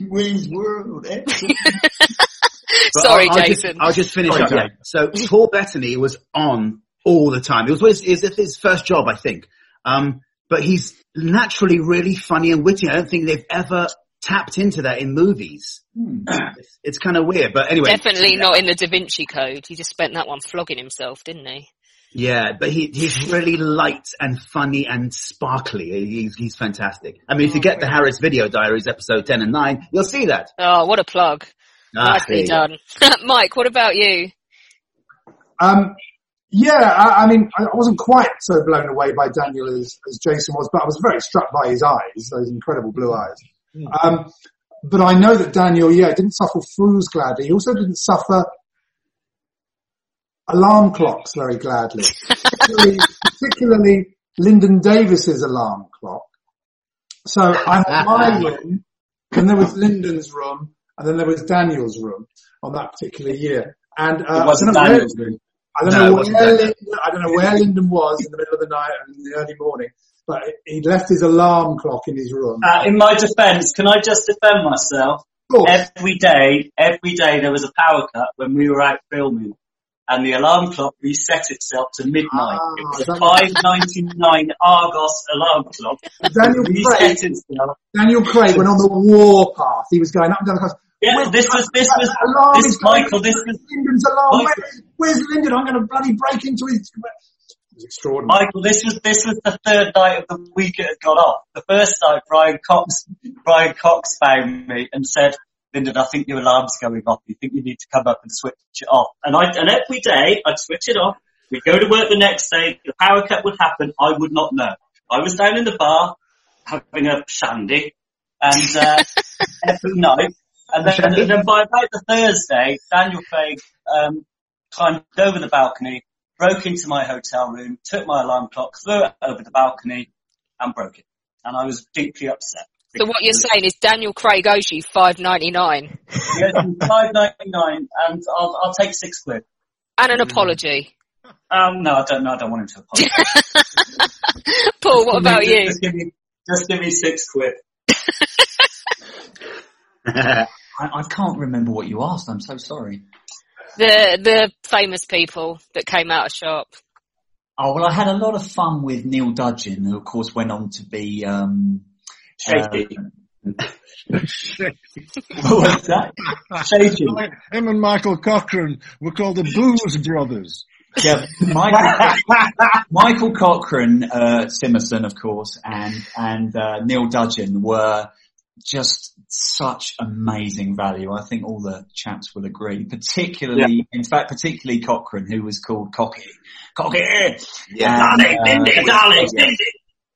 Wayne's World. Sorry, I'll, I'll Jason. Just, I'll just finish Sorry, up. Yeah. So Paul Bettany was on all the time. It was his, his, his first job, I think. Um, but he's naturally really funny and witty. I don't think they've ever tapped into that in movies. It's, it's kind of weird, but anyway. Definitely not in the Da Vinci Code. He just spent that one flogging himself, didn't he? Yeah, but he, he's really light and funny and sparkly. He's, he's fantastic. I mean, if you get the Harris Video Diaries episode 10 and 9, you'll see that. Oh, what a plug. Ah, Nicely you done. Mike, what about you? Um, yeah, I, I mean, I I wasn't quite so blown away by Daniel as, as Jason was, but I was very struck by his eyes, those incredible blue eyes. Um, but I know that Daniel, yeah, didn't suffer fools gladly. He also didn't suffer alarm clocks very gladly, particularly, particularly Lyndon Davies's alarm clock. So I had my room, and there was Lyndon's room, and then there was Daniel's room on that particular year. And uh, It wasn't I don't know where- Daniel's room. I don't No, know where Lyndon, I don't know where Lyndon was in the middle of the night and in the early morning, but he left his alarm clock in his room. Uh, in my defence, can I just defend myself? Every day, every day there was a power cut when we were out filming, and the alarm clock reset itself to midnight. it was a five ninety nine Argos alarm clock. Daniel Craig. Daniel Craig went on the war path. He was going up and down the coast. Yeah, this was, this was, Alarm this, Michael, this was, Lyndon's alarm. Michael- Where, where's Lyndon? I'm going to bloody break into his. Was extraordinary. Michael, this was, this was the third night of the week it had got off. The first night, Brian Cox, Brian Cox found me and said, Lyndon, I think your alarm's going off. You think you need to come up and switch it off? And I, and every day I'd switch it off. We'd go to work the next day. The power cut would happen. I would not know. I was down in the bar having a shandy and, uh, every night. And then, and then by about the Thursday, Daniel Craig, um, climbed over the balcony, broke into my hotel room, took my alarm clock, threw it over the balcony and broke it. And I was deeply upset. So what you're saying is Daniel Craig owes you five ninety nine Yes, five ninety nine, and I'll I'll take six quid. and an apology. Um, no, I don't. No, I don't want him to apologise. Paul, what about you? Just give me, just give me six quid. I, I can't remember what you asked. I'm so sorry. The the famous people that came out of Sharpe. Oh well, I had a lot of fun with Neil Dudgeon, who of course went on to be. Um, Shaky. uh, what's that? Shaky. Him and Michael Cochrane were called the Booze Brothers. Yeah, Michael, Michael Cochrane, uh, Simmerson, of course, and and uh, Neil Dudgeon were just such amazing value. I think all the chaps will agree. Particularly, in fact, particularly Cochrane, who was called Cocky. Cocky. Yeah. And, Darling, uh, Lindy, darling, Lindy.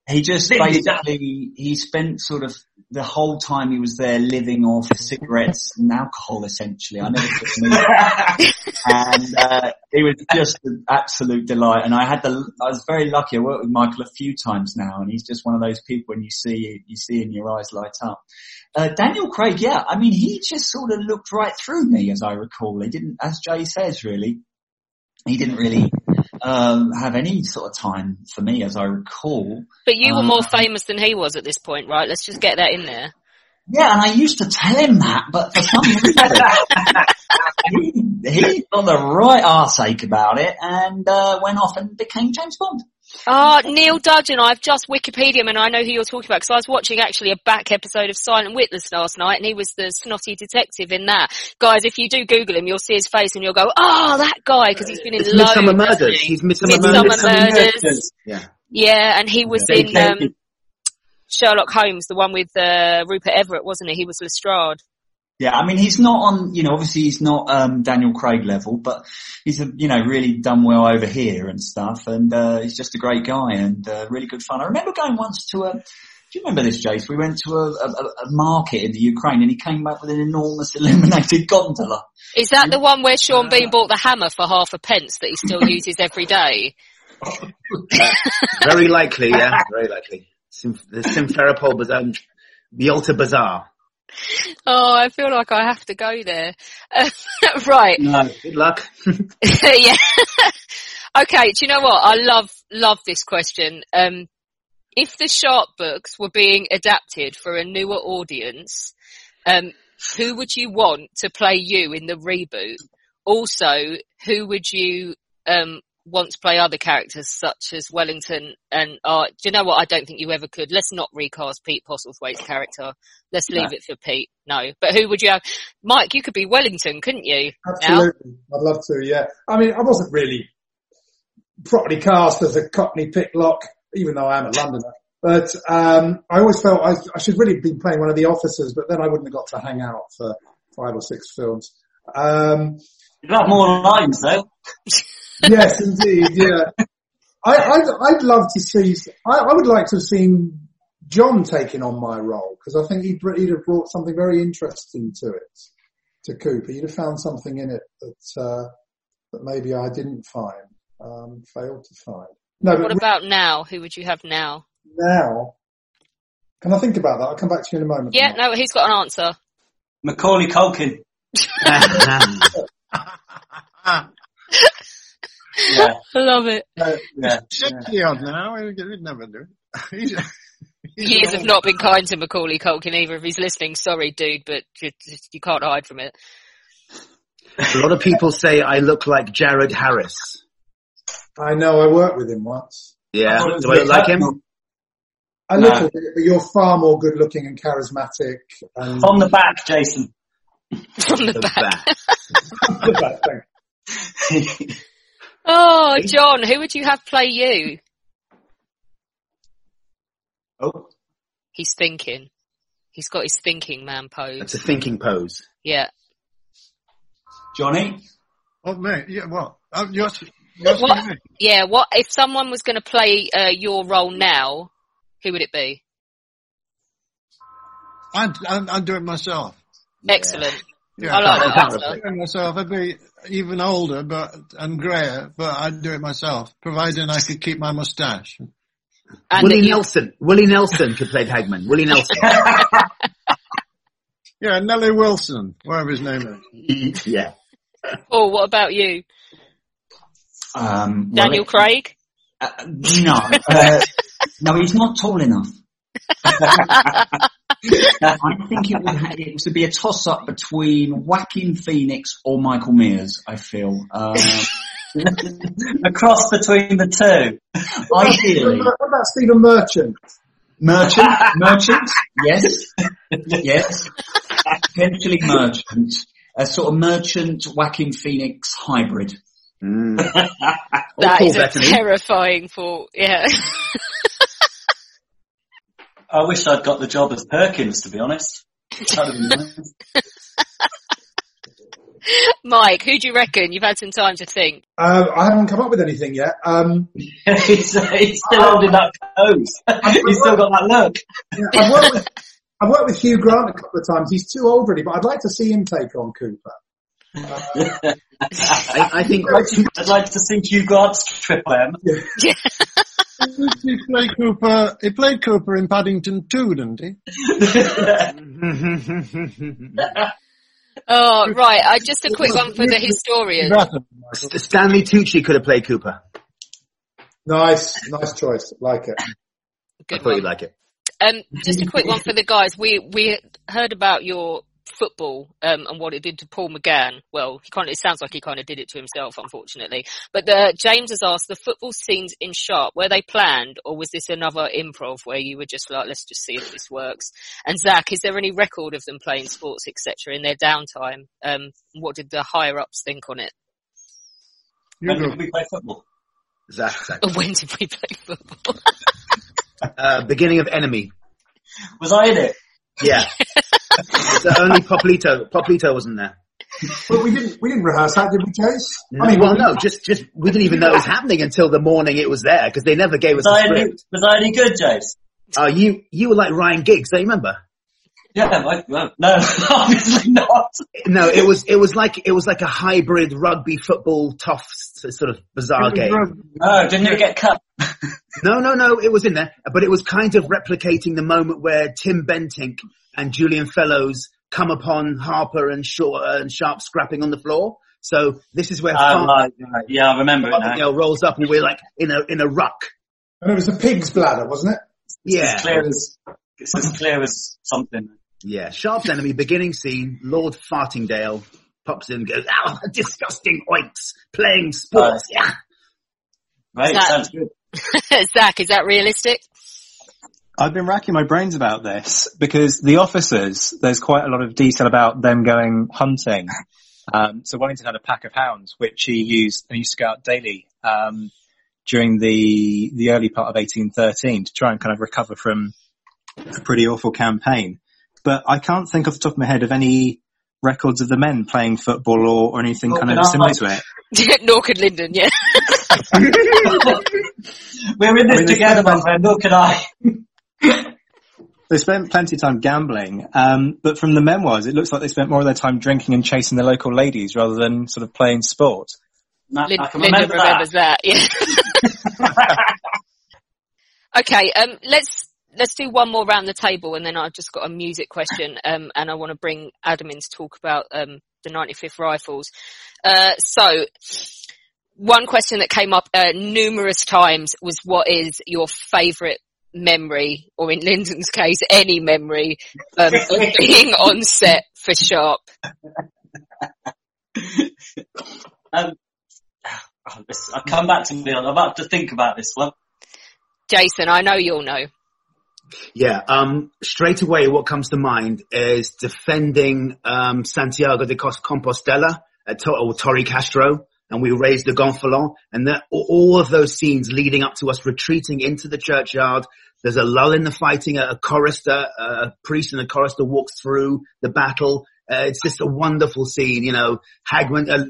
He just basically he spent sort of the whole time he was there living off cigarettes and alcohol essentially. I never took him and uh, he was just an absolute delight. And I had the I was very lucky. I worked with Michael a few times now, and he's just one of those people when you see you see in your eyes light up. Uh, Daniel Craig, yeah, I mean he just sort of looked right through me as I recall. He didn't, as Jay says, really. He didn't really um, have any sort of time for me, as I recall. But you were Um, more famous than he was at this point, right? Let's just get that in there. Yeah, and I used to tell him that, but for some reason, he, he got the right arseache about it and uh, went off and became James Bond. Oh, Neil Dudgeon, I've just Wikipedia him and I know who you're talking about because I was watching actually a back episode of Silent Witness last night and he was the snotty detective in that. Guys, if you do Google him, you'll see his face and you'll go, oh, that guy, because he's been in loads. Midsomer Murders. he? He's Midsomer Midsomer Murders. Murders. Yeah. Yeah, and he was Yeah. in um, Sherlock Holmes, the one with uh, Rupert Everett, wasn't he? He was Lestrade. Yeah, I mean, he's not on, you know, obviously he's not um, Daniel Craig level, but he's, a, you know, really done well over here and stuff, and uh, he's just a great guy and uh, really good fun. I remember going once to a, do you remember this, Jace? We went to a, a, a market in the Ukraine and he came back with an enormous illuminated gondola. Is that the one where Sean Bean bought the hammer for half a pence that he still uses every day? Very likely, yeah. Very likely. Sim- the Simferopol Bazaar, the Alta Bazaar. Oh, I feel like I have to go there. Uh, right. No. Good luck. yeah. okay. Do you know what? I love love this question. Um, if the Sharpe books were being adapted for a newer audience, um, who would you want to play you in the reboot? Also, who would you um, want to play other characters such as Wellington and uh, do you know what? I don't think you ever could. Let's not recast Pete Postlethwaite's character. Let's leave No. it for Pete. No, but who would you have? Mike, you could be Wellington, couldn't you? Now? Absolutely. I'd love to, yeah. I mean, I wasn't really properly cast as a Cockney picklock, even though I am a Londoner. But um, I always felt I, I should really have been playing one of the officers, but then I wouldn't have got to hang out for five or six films. Um, You'd have more lines though. yes, indeed, yeah. I, I'd, I'd love to see, I, I would like to have seen John taking on my role, because I think he'd, he'd have brought something very interesting to it, to Cooper. He'd have found something in it that, uh, that maybe I didn't find, um, failed to find. No, What about now? Who would you have now? now, can I think about that? I'll come back to you in a moment. Yeah, no, he's got an answer. Macaulay Culkin. Yeah. I love it. Yeah. Sixty odd now. He'd he'd never do it. He's, he's Years have not been kind to Macaulay Culkin either. If he's listening, sorry, dude, but you, you can't hide from it. A lot of people say I look like Jared Harris. I know, I worked with him once. Yeah. thought it was Do I look like him? A No. little bit, but you're far more good looking and charismatic and On the back, Jason. From the, The back. Thank Oh, John, who would you have play you? Oh, He's thinking. He's got his thinking man pose. it's a thinking pose. Yeah. Johnny? Oh, me? Yeah, what? Oh, you're, you're asking What? me? Yeah. What if someone was going to play uh, your role now? Who would it be? I'd, I'd, I'd do it myself. Excellent. Yeah, I like that I'd do it myself. I'd be even older, but and greyer, but I'd do it myself, providing I could keep my moustache. And Willie that you- Nelson. Willie Nelson could play Hagman. Willie Nelson. Yeah, Nelly Wilson, whatever his name is. yeah. Paul, what about you? Um, well, Daniel it- Craig? Uh, no, uh, no, he's not tall enough. I think it would, ha- it would be a toss up between Joaquin Phoenix or Michael Mears. I feel uh, A cross between the two. ideally What about Stephen Merchant? merchant, merchant, yes, yes, potentially merchant, a sort of merchant Joaquin Phoenix hybrid. Mm. That Paul is a terrifying thought. Yeah. I wish I'd got the job as Perkins, to be honest. That'd have been nice. Mike, who do you reckon? You've had some time to think. Uh, I haven't come up with anything yet. Um, he's, he's still holding that pose. He's still got that look. yeah, I've, worked with, I've worked with Hugh Grant a couple of times. He's too old really, but I'd like to see him take on Cooper. I, I think I'd like, to, I'd like to see Hugh Grant's Triple M. he played Cooper. He played Cooper in Paddington 2, didn't he? Oh, right. I, just a quick one for the historian. Stanley Tucci could have played Cooper. Nice, nice choice. Like it. I thought you'd like it. Um, just a quick one for the guys. We we heard about your football um, and what it did to Paul McGann. Well, he kind of, it sounds like he kind of did it to himself, unfortunately. But the, James has asked, the football scenes in Sharpe, were they planned or was this another improv where you were just like, let's just see if this works? And Zach, is there any record of them playing sports, etc., in their downtime? Um, what did the higher ups think on it? When did we play football? Zach, Zach. When did we play football? Uh, beginning of Enemy. Was I in it? Yeah. the only Poplito, Poplito wasn't there. But we didn't, we didn't rehearse that, did we, Chase? I mean, well, no, just, just, we didn't even know it was happening until the morning it was there, because they never gave us Was a I, any, script. was I any good, James? Uh, you, you were like Ryan Giggs, don't you remember? Yeah, I, well, no, obviously not. No, it was, it was like, it was like a hybrid rugby football tough sort of bizarre game. No, didn't it get cut? No, no, no, it was in there, but it was kind of replicating the moment where Tim Bentinck and Julian Fellowes come upon Harper and Shaw and Sharpe scrapping on the floor. So this is where ah, Far- right, right. Yeah, I remember it now. rolls up and we're like in a in a ruck. And it was a pig's bladder, wasn't it? It's Yeah, as clear as, it's as clear as something. yeah. Sharpe's enemy beginning scene. Lord Fartingdale pops in and goes, "Oh, disgusting oinks playing sports." Yeah. Right, That- sounds good. Zach, is that realistic? I've been racking my brains about this because the officers, there's quite a lot of detail about them going hunting. Um, so Wellington had a pack of hounds, which he used and used to go out daily um, during the the early part of 1813 to try and kind of recover from a pretty awful campaign. But I can't think off the top of my head of any records of the men playing football or, or anything Well, kind can of I- similar to it. Nork and Lyndon, yeah. We're in this I mean, together, my friend. Look at I. They spent plenty of time gambling, um, but from the memoirs, it looks like they spent more of their time drinking and chasing the local ladies rather than sort of playing sport. Lin- I can Linda remember remembers that. Yeah. okay. Um. Let's let's do one more round the table, and then I've just got a music question. Um. And I want to bring Adam in to talk about um the 95th Rifles. Uh. So. One question that came up uh, numerous times was what is your favourite memory, or in Lyndon's case, any memory um, of being on set for Sharpe? Um, oh, this- I'll come back to me. I'm about to think about this one. Jason, I know you'll know. Yeah, um, straight away what comes to mind is defending um, Santiago de Compostela at to- or Torre Castro, and we raised the gonfalon, and that, all of those scenes leading up to us retreating into the churchyard. There's a lull in the fighting. A, a chorister, a priest and a chorister walks through the battle. Uh, it's just a wonderful scene, you know. Hagman, uh,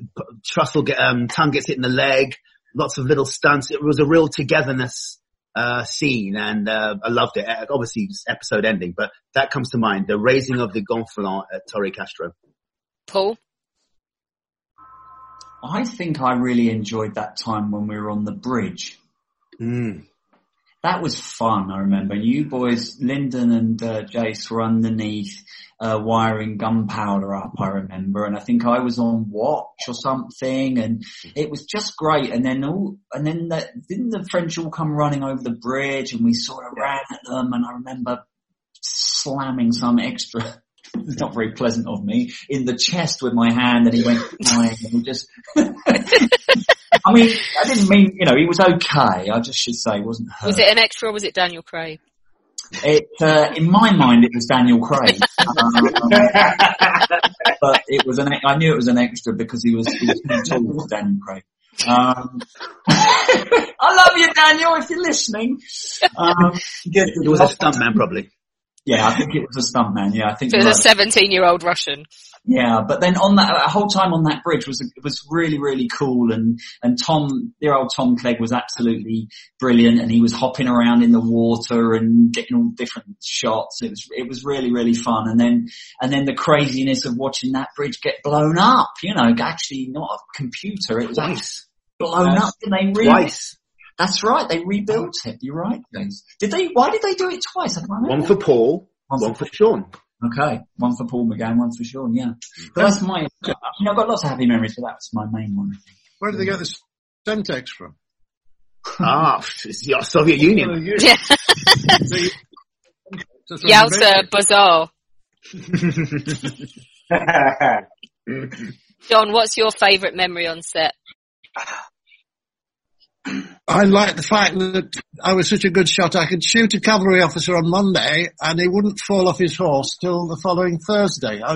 Trussell, get, um, tongue gets hit in the leg. Lots of little stunts. It was a real togetherness uh, scene, and uh, I loved it. Uh, Obviously, episode ending, but that comes to mind: the raising of the gonfalon at Torre Castro. Paul? I think I really enjoyed that time when we were on the bridge. Mm. That was fun, I remember. You boys, Lyndon and uh, Jace were underneath uh, wiring gunpowder up, I remember, and I think I was on watch or something, and it was just great. And then all, and then the, didn't the French all come running over the bridge, and we sort of ran at them, and I remember slamming some extra. Not very pleasant of me in the chest with my hand, and he went crying, and we just. I mean, I didn't mean, you know, he was okay. I just should say he wasn't hurt. Was it an extra or was it Daniel Craig? It, uh, in my mind, it was Daniel Craig, um, but it was an. I knew it was an extra because he was, he was too tall for Daniel Craig. Um, I love you, Daniel, if you're listening. Um, good. It was a stuntman, probably. Yeah, I think it was a stuntman. Yeah, I think It was you're a 17 year old Russian. Yeah, but then on that a whole time on that bridge was it was really really cool, and and Tom, dear old Tom Clegg was absolutely brilliant, and he was hopping around in the water and getting all different shots. It was it was really really fun, and then and then the craziness of watching that bridge get blown up. You know, actually not a computer, it was actually blown up, and they re- Twice. That's right, they rebuilt it. You're right, guys. Did they? Why did they do it twice? I don't remember. One for Paul, one for Sean. Okay, one for Paul McGann, one for Sean. Yeah, but that's my. I mean, I've got lots of happy memories, but that's my main one. Where did they get this Semtex from? ah, it's the Soviet Union. Yeah. Yowza Bazaar. John, what's your favourite memory on set? I like the fact that I was such a good shot. I could shoot a cavalry officer on Monday, and he wouldn't fall off his horse till the following Thursday. I,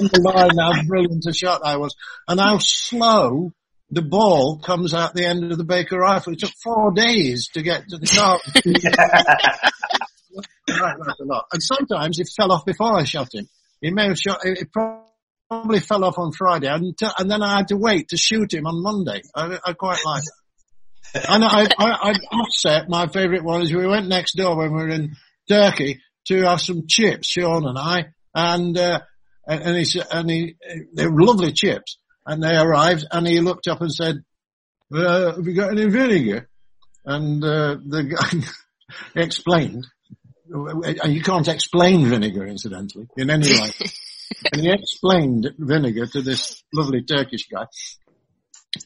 underline how brilliant a shot I was, and how slow the ball comes out the end of the Baker rifle. It took four days to get to the target. right, that's a lot. And sometimes it fell off before I shot him. He may have shot. It probably fell off on Friday, and, and then I had to wait to shoot him on Monday. I, I quite like it. And I, I, I offset my favourite one is we went next door when we were in Turkey to have some chips, Sean and I, and uh, and, he said, and he they were lovely chips, and they arrived, and he looked up and said, uh, "Have you got any vinegar?" And uh, the guy explained, you can't explain vinegar, incidentally, in any way. and he explained vinegar to this lovely Turkish guy.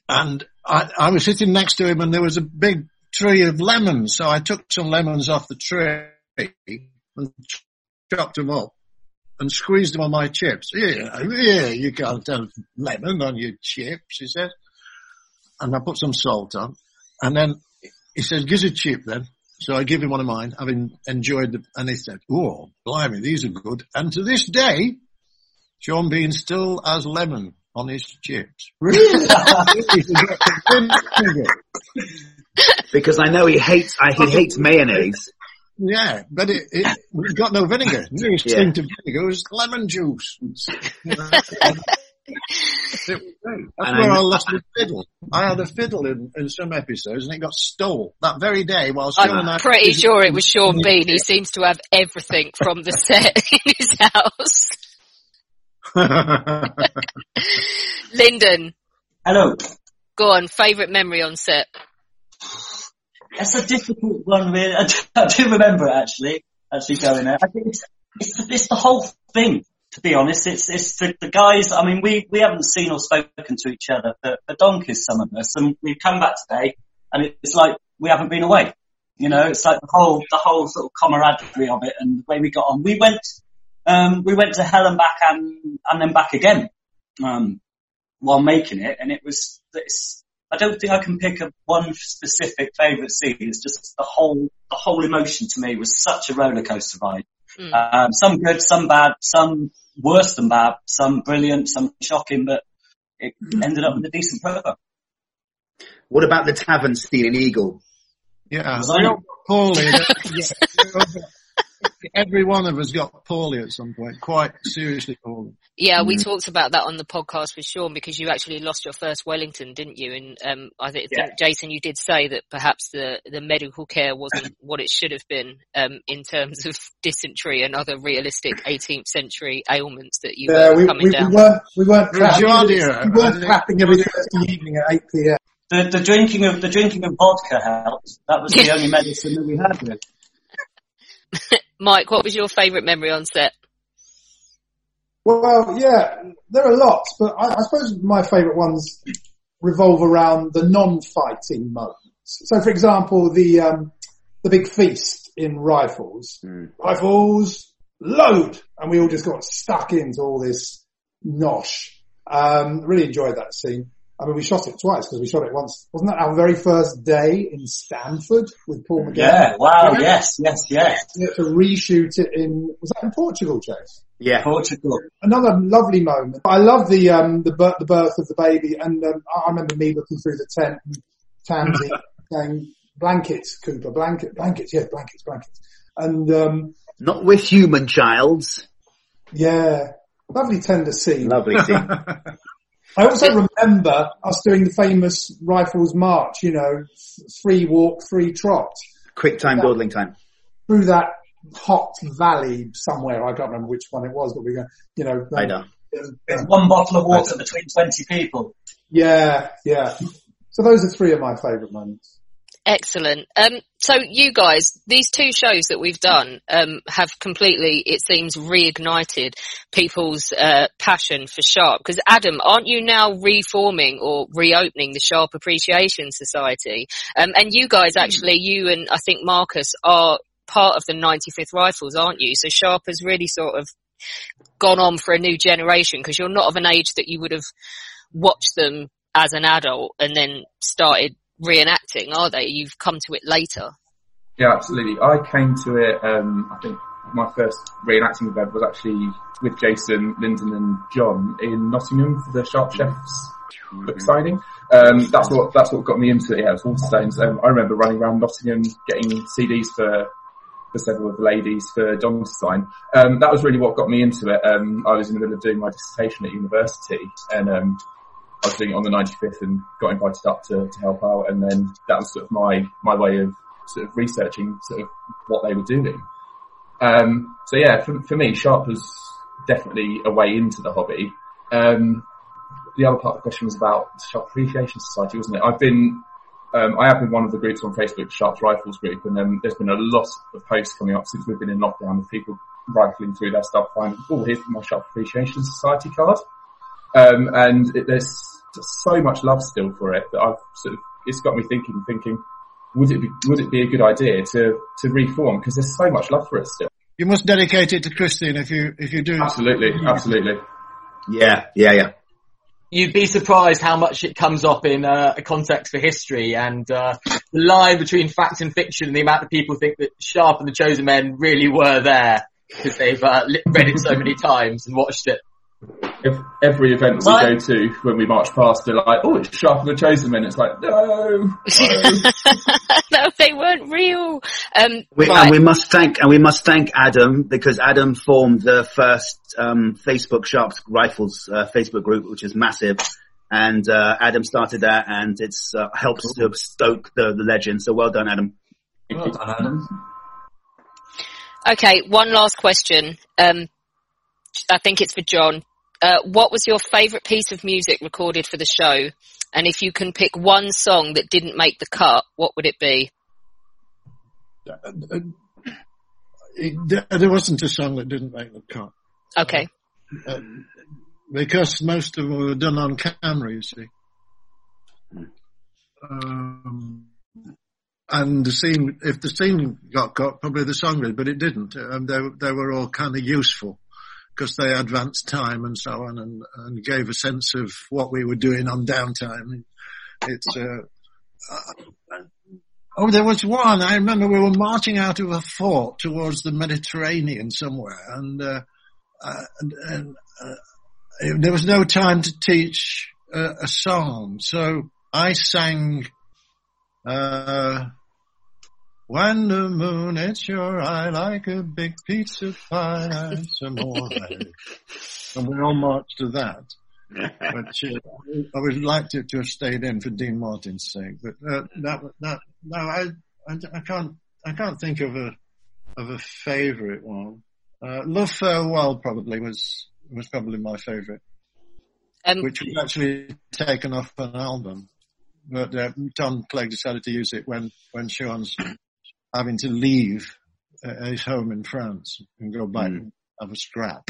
And I, I was sitting next to him and there was a big tree of lemons. So I took some lemons off the tree and chopped them up and squeezed them on my chips. Yeah, yeah, you can't have lemon on your chips, he said. And I put some salt on. And then he said, give a chip then. So I give him one of mine, having enjoyed the, and he said, oh, blimey, these are good. And to this day, Sean Bean still has lemon on his chips. Really? because I know he hates, I, he hates mayonnaise. Yeah, but it, it we've got no vinegar. The nearest Yeah. thing to vinegar is lemon juice. That's And where I- I lost the fiddle. I had a fiddle in, in some episodes and it got stole that very day while Sean and I- I'm pretty sure it was Sean Bean. He seems to have everything from the set in his house. Lyndon. Hello. Go on, favourite memory on set. That's a difficult one, really. I do, I do remember it actually, actually going there. I think it's, it's, the, it's the whole thing, to be honest. It's, it's the, the guys, I mean, we, we haven't seen or spoken to each other for, for donkeys, some of us, and we've come back today, and it's like we haven't been away. You know, it's like the whole, the whole sort of camaraderie of it and the way we got on. We went, um, we went to hell and back and, and then back again, um, while making it, and it was, it's, I don't think I can pick a one specific favourite scene. It's just the whole, the whole emotion to me was such a roller coaster ride. Mm. Um, some good, some bad, some worse than bad, some brilliant, some shocking, but it ended up with a decent program. What about the tavern scene in Eagle? Yeah, Was we I- got poorly. Yeah, Every one of us got poorly at some point, quite seriously poorly. Yeah, we Mm. talked about that on the podcast with Sean because you actually lost your first Wellington, didn't you? And um, I think, Yeah. think, Jason, you did say that perhaps the, the medical care wasn't what it should have been um, in terms of dysentery and other realistic 18th century ailments that you Yeah, were we, coming we, we weren't, we weren't It was clapping, your we weren't I think. clapping every Thursday evening at 8 p.m. The, the drinking of, the drinking of vodka helped. That was the only medicine that we had with. Mike, what was your favourite memory on set? Well, yeah, there are lots, but I, I suppose my favourite ones revolve around the non-fighting moments. So, for example, the um, the big feast in rifles, rifles load, and we all just got stuck into all this nosh. Um, really enjoyed that scene. I mean, we shot it twice because we shot it once. Wasn't that our very first day in Stanford with Paul McGann? Yeah, wow, yes, yes, yes. We had to reshoot it in, was that in Portugal, Chase? Yeah. Portugal. Another lovely moment. I love the, um, the, bir- the birth of the baby and, um, I I remember me looking through the tent and Tansy saying, blankets, Cooper, blanket, blankets, yeah, blankets, blankets. And, um, Not with human childs. yeah, lovely tender scene. Lovely scene. I also remember us doing the famous rifles march, you know, th- three walk, three trot Quick time, dawdling time. through that hot valley somewhere. I can't remember which one it was, but we go, you know, I know. With one bottle of water between 20 people. yeah, yeah. So those are three of my favourite moments. Excellent. Um, so you guys, these two shows that we've done um, have completely, it seems, reignited people's uh, passion for Sharpe. Because Adam, aren't you now reforming or reopening the Sharpe Appreciation Society? Um, and you guys, actually, you and I think Marcus are part of the 95th Rifles, aren't you? So Sharpe has really sort of gone on for a new generation because you're not of an age that you would have watched them as an adult and then started reenacting, are they? You've come to it later. Yeah, absolutely. I came to it, um, I think my first reenacting event was actually with Jason, Lyndon and John in Nottingham for the Sharp Chefs book signing. Um, that's what, that's what got me into it. Yeah, it was Waterstones. Um, I remember running around Nottingham getting CDs for, for several of the ladies for John to sign. Um, that was really what got me into it. Um, I was in the middle of doing my dissertation at university and, um, I was doing it on the 95th and got invited up to, to help out and then that was sort of my, my way of sort of researching sort of what they were doing. Um, so yeah, for, for me, Sharpe was definitely a way into the hobby. Um, the other part of the question was about the Sharpe Appreciation Society, wasn't it? I've been, um, I have been one of the groups on Facebook, Sharpe's Rifles group, and um, there's been a lot of posts coming up since we've been in lockdown with people rifling through their stuff, finding, oh, here's my Sharpe Appreciation Society card. Um, and it, there's so much love still for it that I've sort of, it's got me thinking, thinking, would it be, would it be a good idea to, to reform? Because there's so much love for it still. You must dedicate it to Christine if you if you do. Absolutely, absolutely. Yeah, yeah, yeah. You'd be surprised how much it comes up in uh, a context for history and uh, the line between fact and fiction and the amount of people think that Sharpe and the Chosen Men really were there because they've uh, read it so many times and watched it. If every event we go to when we march past, they're like, "Oh, it's Sharpe and the Chosen Men." It's like, no, no. no, they weren't real. Um, We, right. And we must thank and we must thank Adam because Adam formed the first um, Facebook Sharpe's Rifles uh, Facebook group, which is massive. And uh, Adam started that, and it's uh, helps to stoke the, the legend. So well done, Adam. Well done, Adam. Okay, one last question. Um, I think it's for John. Uh, what was your favourite piece of music recorded for the show? And if you can pick one song that didn't make the cut, what would it be? It, there wasn't a song that didn't make the cut. Okay. Um, because most of them were done on camera, you see. Um, and the scene, if the scene got cut, probably the song did, but it didn't. Um, they, they were all kind of useful because they advanced time and so on and, and gave a sense of what we were doing on downtime. it's, uh, uh, oh, there was one. I remember we were marching out of a fort towards the Mediterranean somewhere and, uh, uh and, and uh, there was no time to teach uh, a song. So I sang, uh, when the moon hits your eye like a big pizza pie and some more. and we all marched to that. but uh, I would like to, to have stayed in for Dean Martin's sake. But uh, that that no, I, I, I can't I can't think of a of a favourite one. Uh, Love Farewell probably was was probably my favourite, um, which was actually taken off an album. But uh, Tom Clegg decided to use it when when Sean's having to leave uh, his home in France and go back mm. and have a scrap.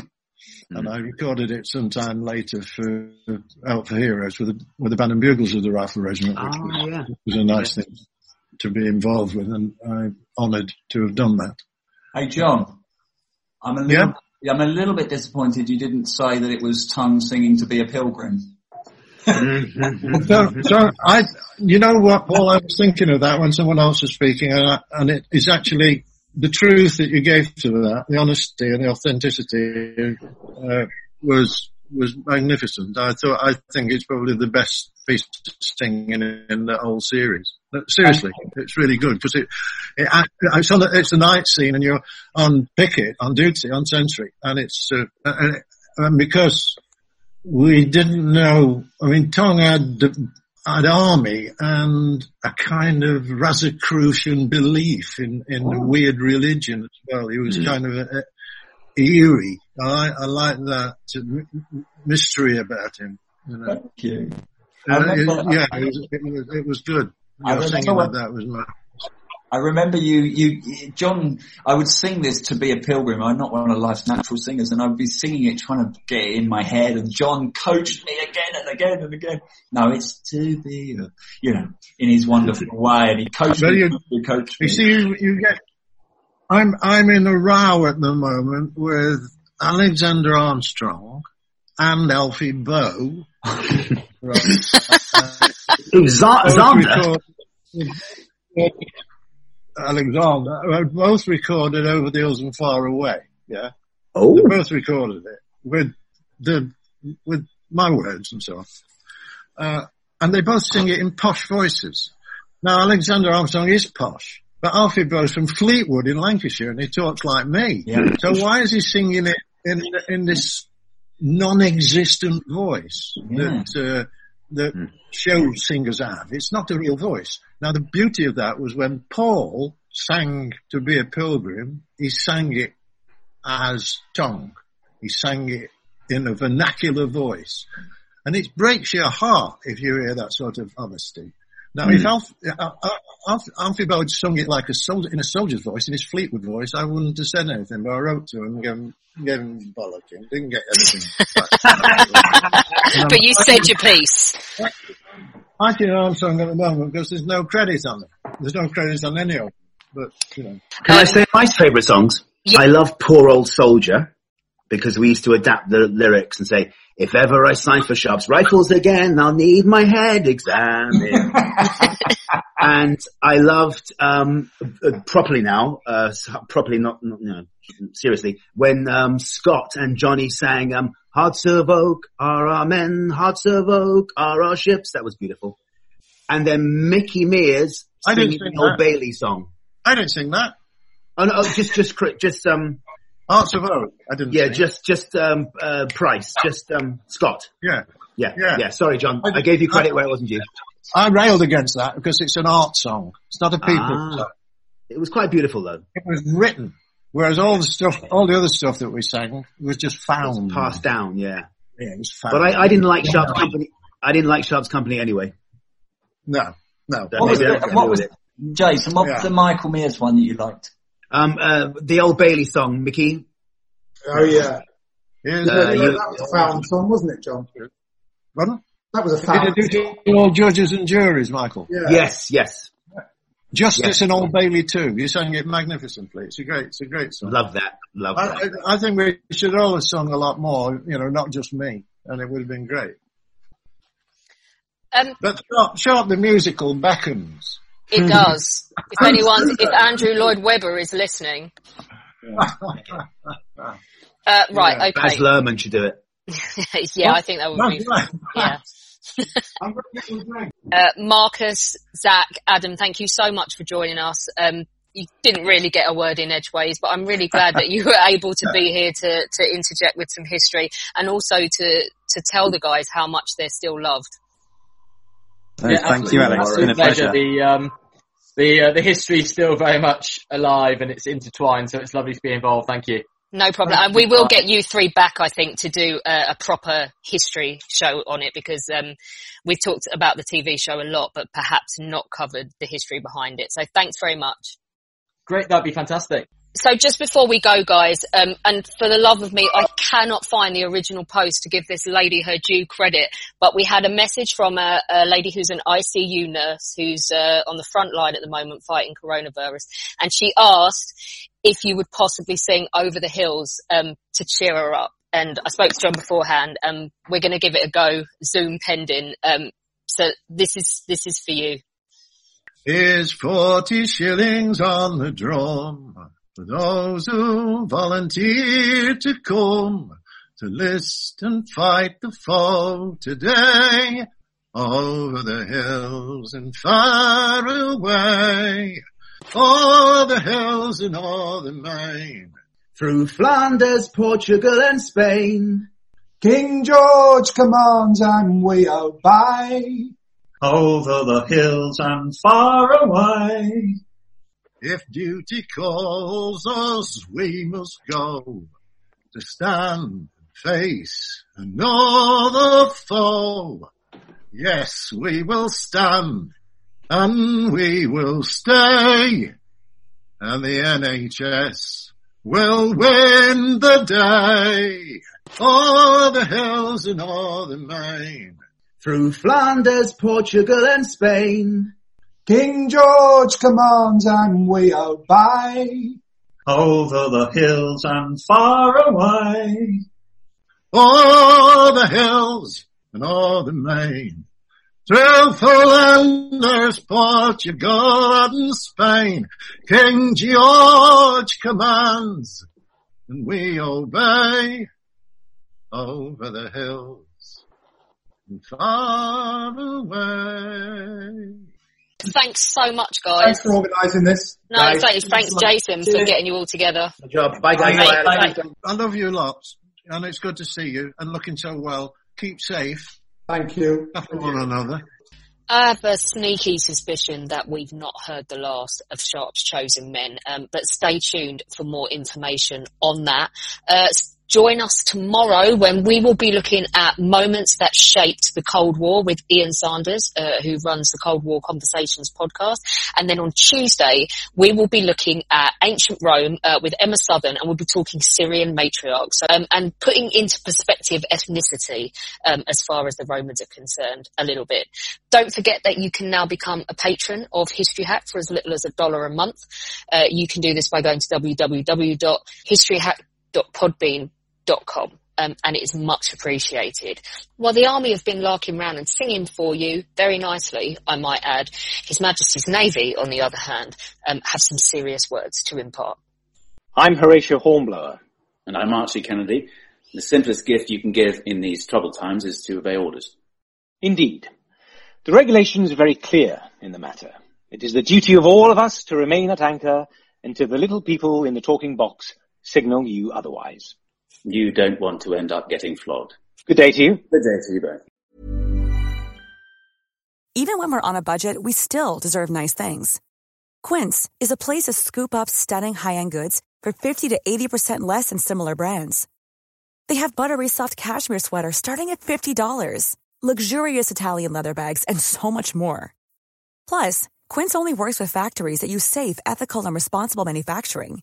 Mm. And I recorded it sometime later for Out for Heroes with the, with the band and bugles of the Rifle Regiment, which oh, was, yeah. was a nice yeah. thing to be involved with, and I'm honoured to have done that. Hey, John, I'm a little, yeah? I'm a little bit disappointed you didn't say that it was tongue singing to be a pilgrim. So, so I, you know what, Paul, I was thinking of that when someone else was speaking, and, I, and it is actually the truth that you gave to that, the honesty and the authenticity uh, was was magnificent. I thought, I think it's probably the best piece of singing in, in the whole series. Seriously, it's really good because it, it, it's, on the, it's a night scene and you're on picket, on duty, on sentry, and it's uh, and, and because we didn't know. I mean, Tongue had had army and a kind of Rosicrucian belief in in oh. weird religion as well. He was mm. kind of a, a, eerie. I, I like that mystery about him. You know? Thank you. Uh, it, yeah, it was, it was, it was good. I Your singing like that was my I remember you, you, John, I would sing this to be a pilgrim. I'm not one of life's natural singers and I would be singing it trying to get it in my head and John coached me again and again and again. No, it's to be, a, you know, in his wonderful way and he coached me. You, he coached me. You see, you, you get, I'm, I'm in a row at the moment with Alexander Armstrong and Alfie Boe. right. uh, Who's Zander? Alexander, both recorded over the hills and far away. Yeah. Oh. They both recorded it with the, with my words and so on. Uh, and they both sing it in posh voices. Now Alexander Armstrong is posh, but Alfie Boe's from Fleetwood in Lancashire and he talks like me. Yeah. So why is he singing it in, in this non-existent voice yeah. that, uh, that mm. show singers have? It's not a real voice. Now the beauty of that was when Paul sang to be a pilgrim, he sang it as tongue. He sang it in a vernacular voice. And it breaks your heart if you hear that sort of honesty. Now, mm. if Alf, uh, uh, Alf, Alfie Boe had sung it like a soldier, in a soldier's voice, in his Fleetwood voice, I wouldn't have said anything, but I wrote to him and gave him, gave him bollocking. Didn't get anything. but you said your piece. I think Armstrong at the moment because there's no credit on it. There's no credit on any of them. But, you know. Can um, I say my favourite songs? Yeah. I love Poor Old Soldier because we used to adapt the lyrics and say, if ever I sign for Sharpe's rifles again, I'll need my head examined. and I loved, um, uh, properly now, uh, properly not, not, know, seriously, when, um, Scott and Johnny sang, um, Hearts of oak are our men, hearts of oak are our ships. That was beautiful. And then Mickey Mears singing the Old Bailey song. I didn't sing that. Oh no, just, just, just, um, Hearts of Oak. I didn't. Yeah, just, just, um, uh, Price, just, um, Scott. Yeah. Yeah. Yeah. Yeah. Sorry, John. I, I gave you credit I, where it wasn't due. I railed against that because it's an art song. It's not a people ah, song. It was quite beautiful though. It was written. Whereas all the stuff, all the other stuff that we sang was just found. Was passed down, yeah. Yeah, it was found. But I, I didn't like Sharpe's company. I didn't like Sharpe's company anyway. No, no. What was, the, what was it? Jason, what yeah. was the Michael Mears one that you liked? Um, uh, the old Bailey song, Mickey. Oh yeah. yeah uh, you, that was a found song, wasn't it, John? Pardon? That was a found. Did it do to all judges and juries, Michael? Yeah. Yes, yes. Justice yes. in Old Bailey too. You sang it magnificently. It's a great, it's a great song. Love that. Love I, that. I, I think we should all have sung a lot more, you know, not just me. And it would have been great. Um, but Sharpe, Sharpe the musical beckons. It does. if anyone, if Andrew Lloyd Webber is listening. Uh, right, yeah. okay. Baz Luhrmann should do it. yeah, I think that would be. Yeah. uh, Marcus, Zach, Adam, thank you so much for joining us. Um, you didn't really get a word in edgeways, but I'm really glad that you were able to be here to, to interject with some history and also to, to tell the guys how much they're still loved. Yeah, thank you, Alex. It's been a pleasure. The, um, the, uh, the history is still very much alive and it's intertwined, so it's lovely to be involved. Thank you. No problem. And we will get you three back, I think, to do a, a proper history show on it because um, we've talked about the TV show a lot, but perhaps not covered the history behind it. So thanks very much. Great, that'd be fantastic. So just before we go, guys, um, and for the love of me, I cannot find the original post to give this lady her due credit. But we had a message from a, a lady who's an ICU nurse who's uh, on the front line at the moment fighting coronavirus, and she asked if you would possibly sing "Over the Hills" um, to cheer her up. And I spoke to John beforehand, and um, we're going to give it a go, Zoom pending. Um, so this is this is for you. Here's forty shillings on the drum for those who volunteer to come to list and fight the foe today over the hills and far away, over the hills and all the main. Through Flanders, Portugal and Spain. King George commands and we obey. Over the hills and far away. If duty calls us, we must go to stand and face another foe. Yes, we will stand and we will stay and the NHS will win the day. All the hills and all the main. Through Flanders, Portugal and Spain. King George commands and we obey. Over the hills and far away. All the hills and all the main. Through Flanders, Portugal and Spain. King George commands and we obey. Over the hills and far away. Thanks so much, guys. Thanks for organising this. No, guys. thanks, thanks, Jason, for getting you all together. Good job. Bye, guys. Bye, Bye. mate. I love you lots, and it's good to see you, and looking so well. Keep safe. Thank you. After one another. I have a sneaky suspicion that we've not heard the last of Sharpe's chosen men, um, but stay tuned for more information on that. Uh, Join us tomorrow when we will be looking at moments that shaped the Cold War with Ian Sanders, uh, who runs the Cold War Conversations podcast. And then on Tuesday, we will be looking at ancient Rome uh, with Emma Southon, and we'll be talking Syrian matriarchs um, and putting into perspective ethnicity um, as far as the Romans are concerned a little bit. Don't forget that you can now become a patron of History Hack for as little as a dollar a month. Uh, you can do this by going to www.historyhack.podbean.com com. Um, and it is much appreciated. While the army have been larking round and singing for you very nicely, I might add, His Majesty's Navy, on the other hand, um, have some serious words to impart. I'm Horatio Hornblower. And I'm Archie Kennedy. The simplest gift you can give in these troubled times is to obey orders. Indeed. The regulations are very clear in the matter. It is the duty of all of us to remain at anchor until the little people in the talking box signal you otherwise. You don't want to end up getting flogged. Good day to you. Good day to you both. Even when we're on a budget, we still deserve nice things. Quince is a place to scoop up stunning high-end goods for 50 to 80% less than similar brands. They have buttery soft cashmere sweaters starting at $50, luxurious Italian leather bags, and so much more. Plus, Quince only works with factories that use safe, ethical, and responsible manufacturing.